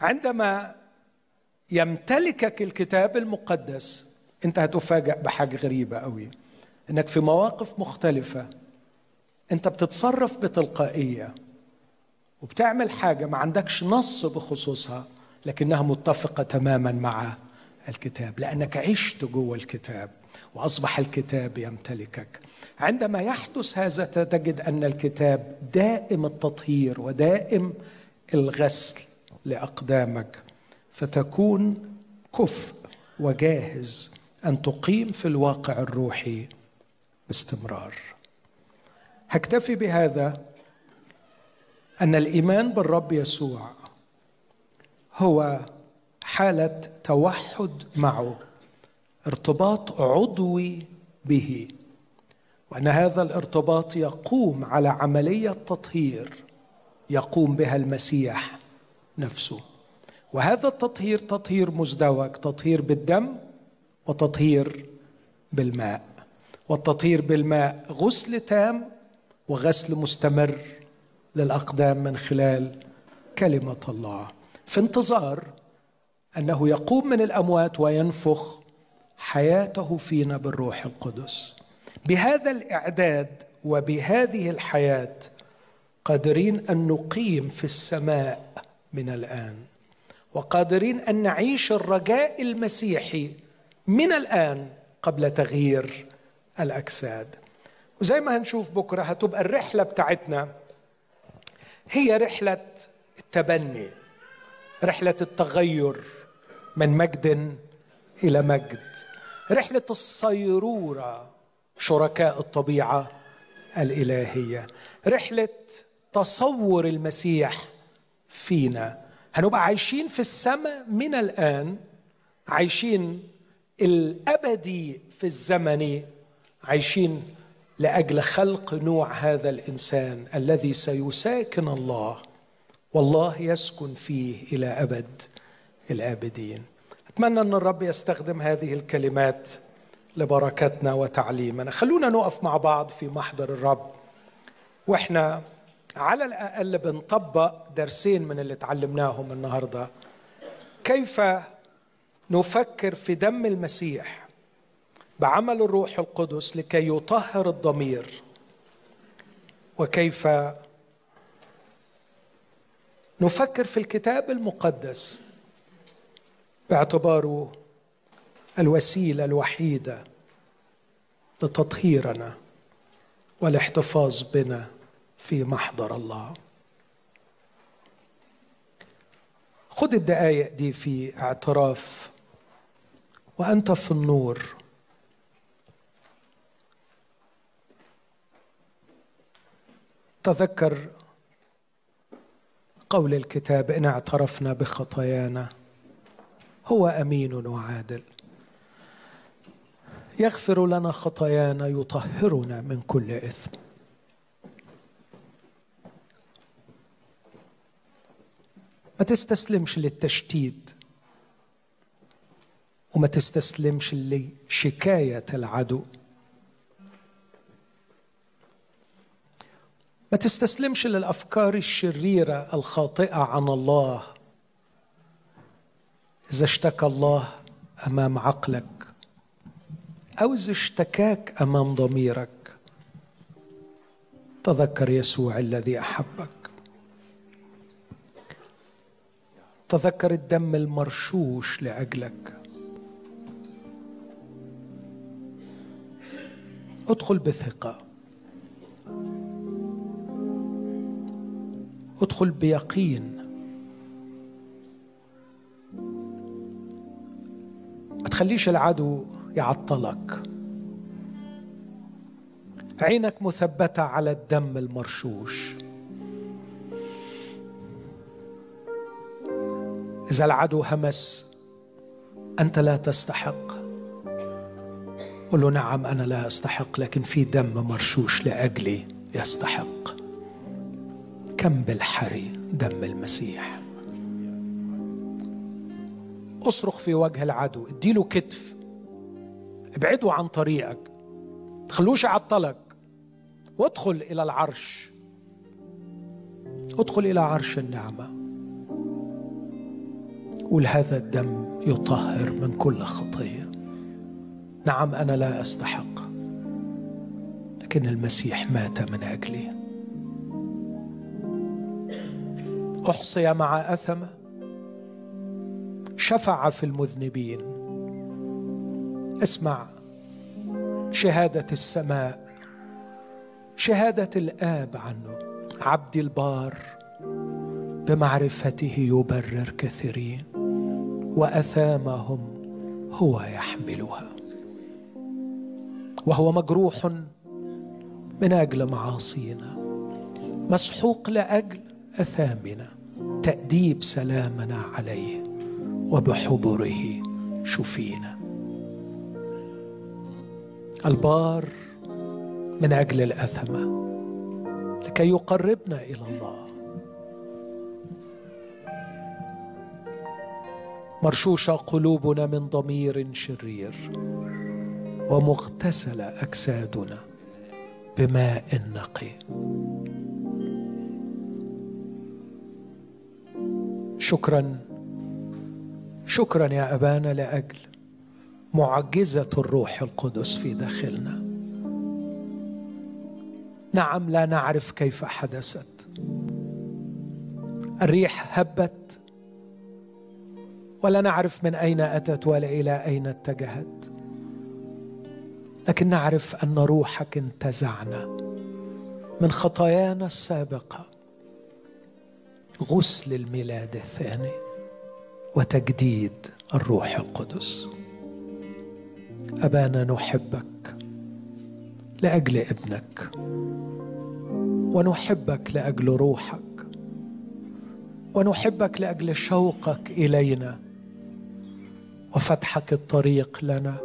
عندما يمتلكك الكتاب المقدس انت هتفاجأ بحاجة غريبة قوي إنك في مواقف مختلفة. أنت بتتصرف بتلقائية وبتعمل حاجة ما عندكش نص بخصوصها لكنها متفقة تماما مع الكتاب لأنك عشت جوه الكتاب وأصبح الكتاب يمتلكك. عندما يحدث هذا تجد أن الكتاب دائم التطهير ودائم الغسل لأقدامك فتكون كفء وجاهز أن تقيم في الواقع الروحي باستمرار. هكتفي بهذا أن الإيمان بالرب يسوع هو حالة توحد معه ارتباط عضوي به وأن هذا الارتباط يقوم على عملية تطهير يقوم بها المسيح نفسه. وهذا التطهير تطهير مزدوج تطهير بالدم وتطهير بالماء. والتطهير بالماء غسل تام وغسل مستمر للأقدام من خلال كلمة الله. في انتظار أنه يقوم من الأموات وينفخ حياته فينا بالروح القدس. بهذا الإعداد وبهذه الحياة قادرين أن نقيم في السماء من الآن. وقادرين أن نعيش الرجاء المسيحي من الآن قبل تغيير الأجساد. وزي ما هنشوف بكرة هتبقى الرحلة بتاعتنا هي رحلة التبني رحلة التغير من مجد إلى مجد رحلة الصيرورة شركاء الطبيعة الإلهية رحلة تصور المسيح فينا. هنبقى عايشين في السماء من الآن عايشين الأبدي في الزمن عايشين لأجل خلق نوع هذا الإنسان الذي سيساكن الله والله يسكن فيه إلى أبد الآبدين. أتمنى أن الرب يستخدم هذه الكلمات لبركتنا وتعليمنا. خلونا نقف مع بعض في محضر الرب. وإحنا على الأقل بنطبق درسين من اللي اتعلمناهم النهارده. كيف نفكر في دم المسيح؟ بعمل الروح القدس لكي يطهر الضمير. وكيف نفكر في الكتاب المقدس باعتباره الوسيلة الوحيدة لتطهيرنا والاحتفاظ بنا في محضر الله. خد الدقايق دي في اعتراف وأنت في النور. تذكر قول الكتاب إن اعترفنا بخطايانا؟ هو أمين وعادل. يغفر لنا خطايانا يطهرنا من كل إثم. ما تستسلمش للتشتيت وما تستسلمش لشكاية العدو. ما تستسلمش للأفكار الشريرة الخاطئة عن الله. إذا اشتكى الله أمام عقلك أو إذا اشتكاك أمام ضميرك تذكر يسوع الذي أحبك. تذكر الدم المرشوش لأجلك. ادخل بثقة. ادخل بيقين. ما تخليش العدو يعطلك. عينك مثبتة على الدم المرشوش. إذا العدو همس أنت لا تستحق. قل له نعم أنا لا أستحق لكن في دم مرشوش لأجلي يستحق. كم بالحري دم المسيح. اصرخ في وجه العدو اديله كتف. ابعده عن طريقك. تخلوش يعطلك. وادخل إلى العرش. ادخل إلى عرش النعمة. قول هذا الدم يطهر من كل خطية. نعم أنا لا أستحق لكن المسيح مات من أجلي. أحصي مع اثمه شفع في المذنبين. اسمع شهادة السماء شهادة الآب عنه عبدي البار بمعرفته يبرر كثيرين وأثامهم هو يحملها. وهو مجروح من أجل معاصينا مسحوق لأجل اثامنا تأديب سلامنا عليه وبحبره شفينا. البار من أجل الأثمة لكي يقربنا إلى الله. مرشوشه قلوبنا من ضمير شرير ومغتسله أجسادنا بماء نقي. شكرا. شكرا يا أبانا لأجل معجزة الروح القدس في داخلنا. نعم لا نعرف كيف حدثت. الريح هبت ولا نعرف من أين أتت ولا إلى أين اتجهت. لكن نعرف أن روحك انتزعنا من خطايانا السابقة. غسل الميلاد الثاني وتجديد الروح القدس. أبانا نحبك لأجل ابنك ونحبك لأجل روحك ونحبك لأجل شوقك إلينا وفتحك الطريق لنا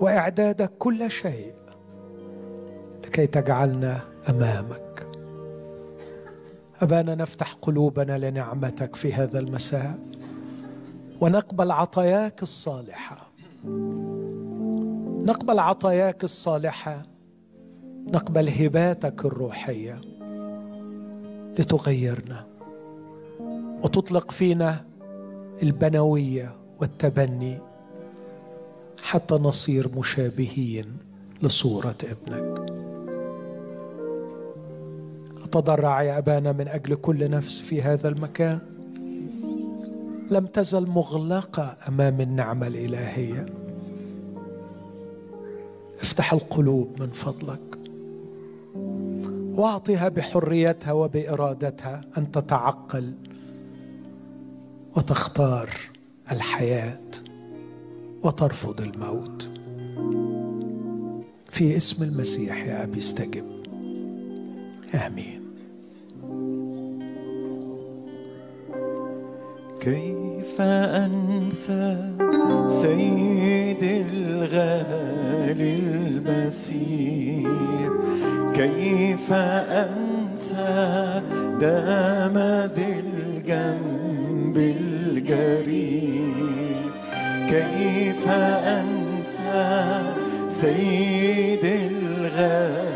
واعدادك كل شيء لكي تجعلنا أمامك. أبانا نفتح قلوبنا لنعمتك في هذا المساء ونقبل عطاياك الصالحة. نقبل عطاياك الصالحة نقبل هباتك الروحية لتغيرنا وتطلق فينا البنوية والتبني حتى نصير مشابهين لصورة ابنك. اتضرع يا أبانا من أجل كل نفس في هذا المكان. لم تزل مغلقة أمام النعمة الإلهية. افتح القلوب من فضلك. واعطها بحريتها وبإرادتها أن تتعقل وتختار الحياة وترفض الموت. في اسم المسيح يا أبي استجب. آمين. كيف أنسى سيد الغالي المسيح؟ كيف أنسى دام ذي الجنب الجريح كيف أنسى سيد الغالي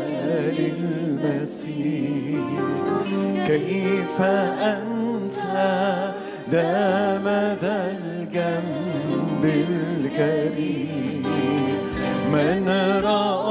كيف انسى دام ذا الجنب الكريم؟ من رآني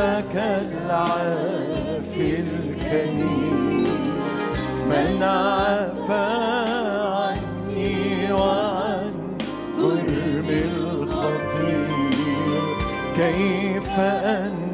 قلبك العافي الكريم. من عفى عني وعن جرم الخطير كيف أنسى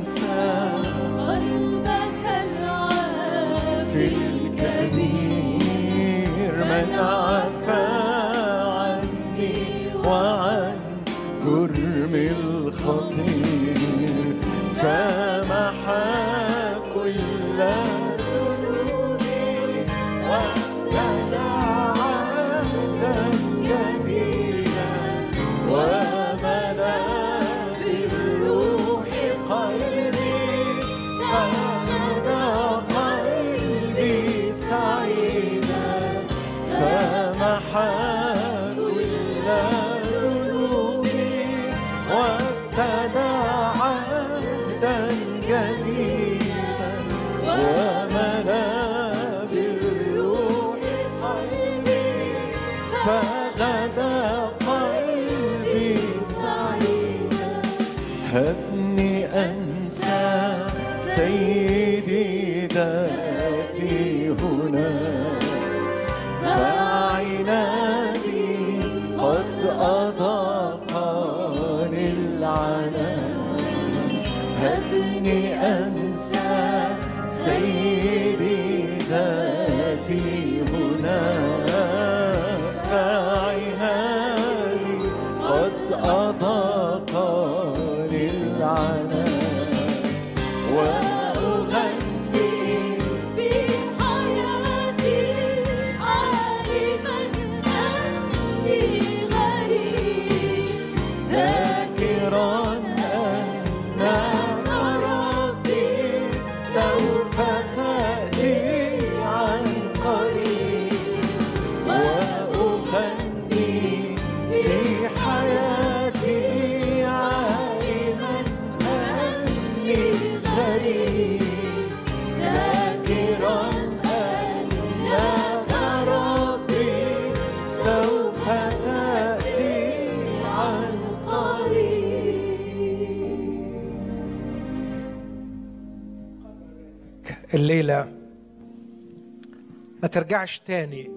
ترجعش تاني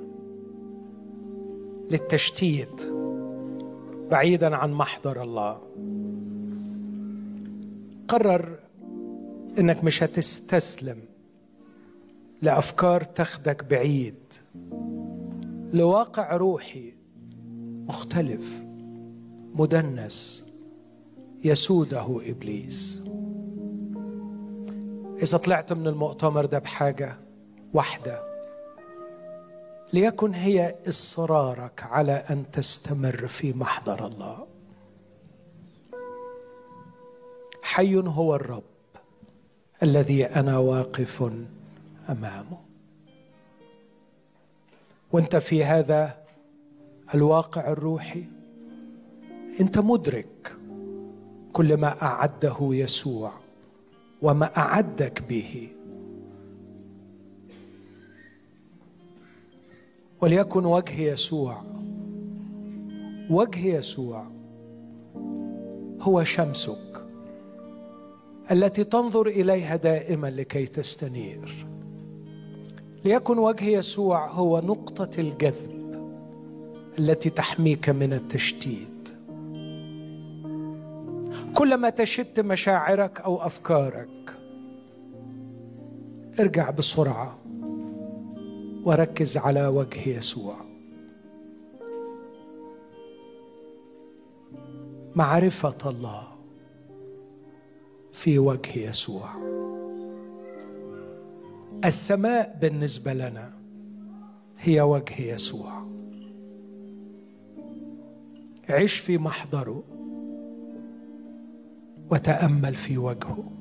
للتشتيت بعيدا عن محضر الله. قرر إنك مش هتستسلم لأفكار تاخدك بعيد. لواقع روحي مختلف مدنس يسوده إبليس. إذا طلعت من المؤتمر ده بحاجة واحدة ليكن هي إصرارك على أن تستمر في محضر الله. حي هو الرب الذي أنا واقف أمامه. وأنت في هذا الواقع الروحي. أنت مدرك كل ما أعده يسوع وما أعدك به. وليكن وجه يسوع. وجه يسوع هو شمسك التي تنظر إليها دائما لكي تستنير. ليكن وجه يسوع هو نقطة الجذب التي تحميك من التشتيت. كلما تشت مشاعرك أو أفكارك ارجع بسرعة. وركز على وجه يسوع. معرفة الله في وجه يسوع. السماء بالنسبة لنا هي وجه يسوع. عش في محضره وتأمل في وجهه.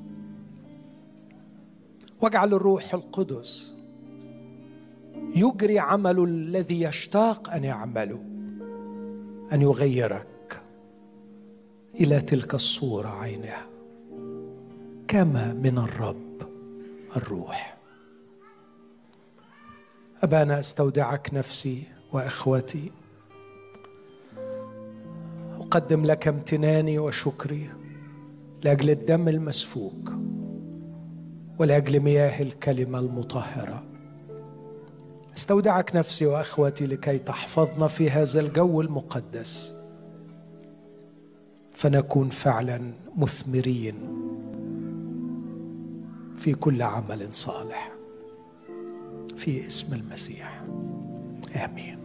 واجعل الروح القدس يجري عمل الذي يشتاق أن يعمله أن يغيرك إلى تلك الصورة عينها كما من الرب الروح. أبانا أستودعك نفسي وإخوتي. أقدم لك امتناني وشكري لأجل الدم المسفوك ولأجل مياه الكلمة المطهرة. استودعك نفسي وأخوتي لكي تحفظنا في هذا الجو المقدس. فنكون فعلا مثمرين في كل عمل صالح في اسم المسيح. آمين.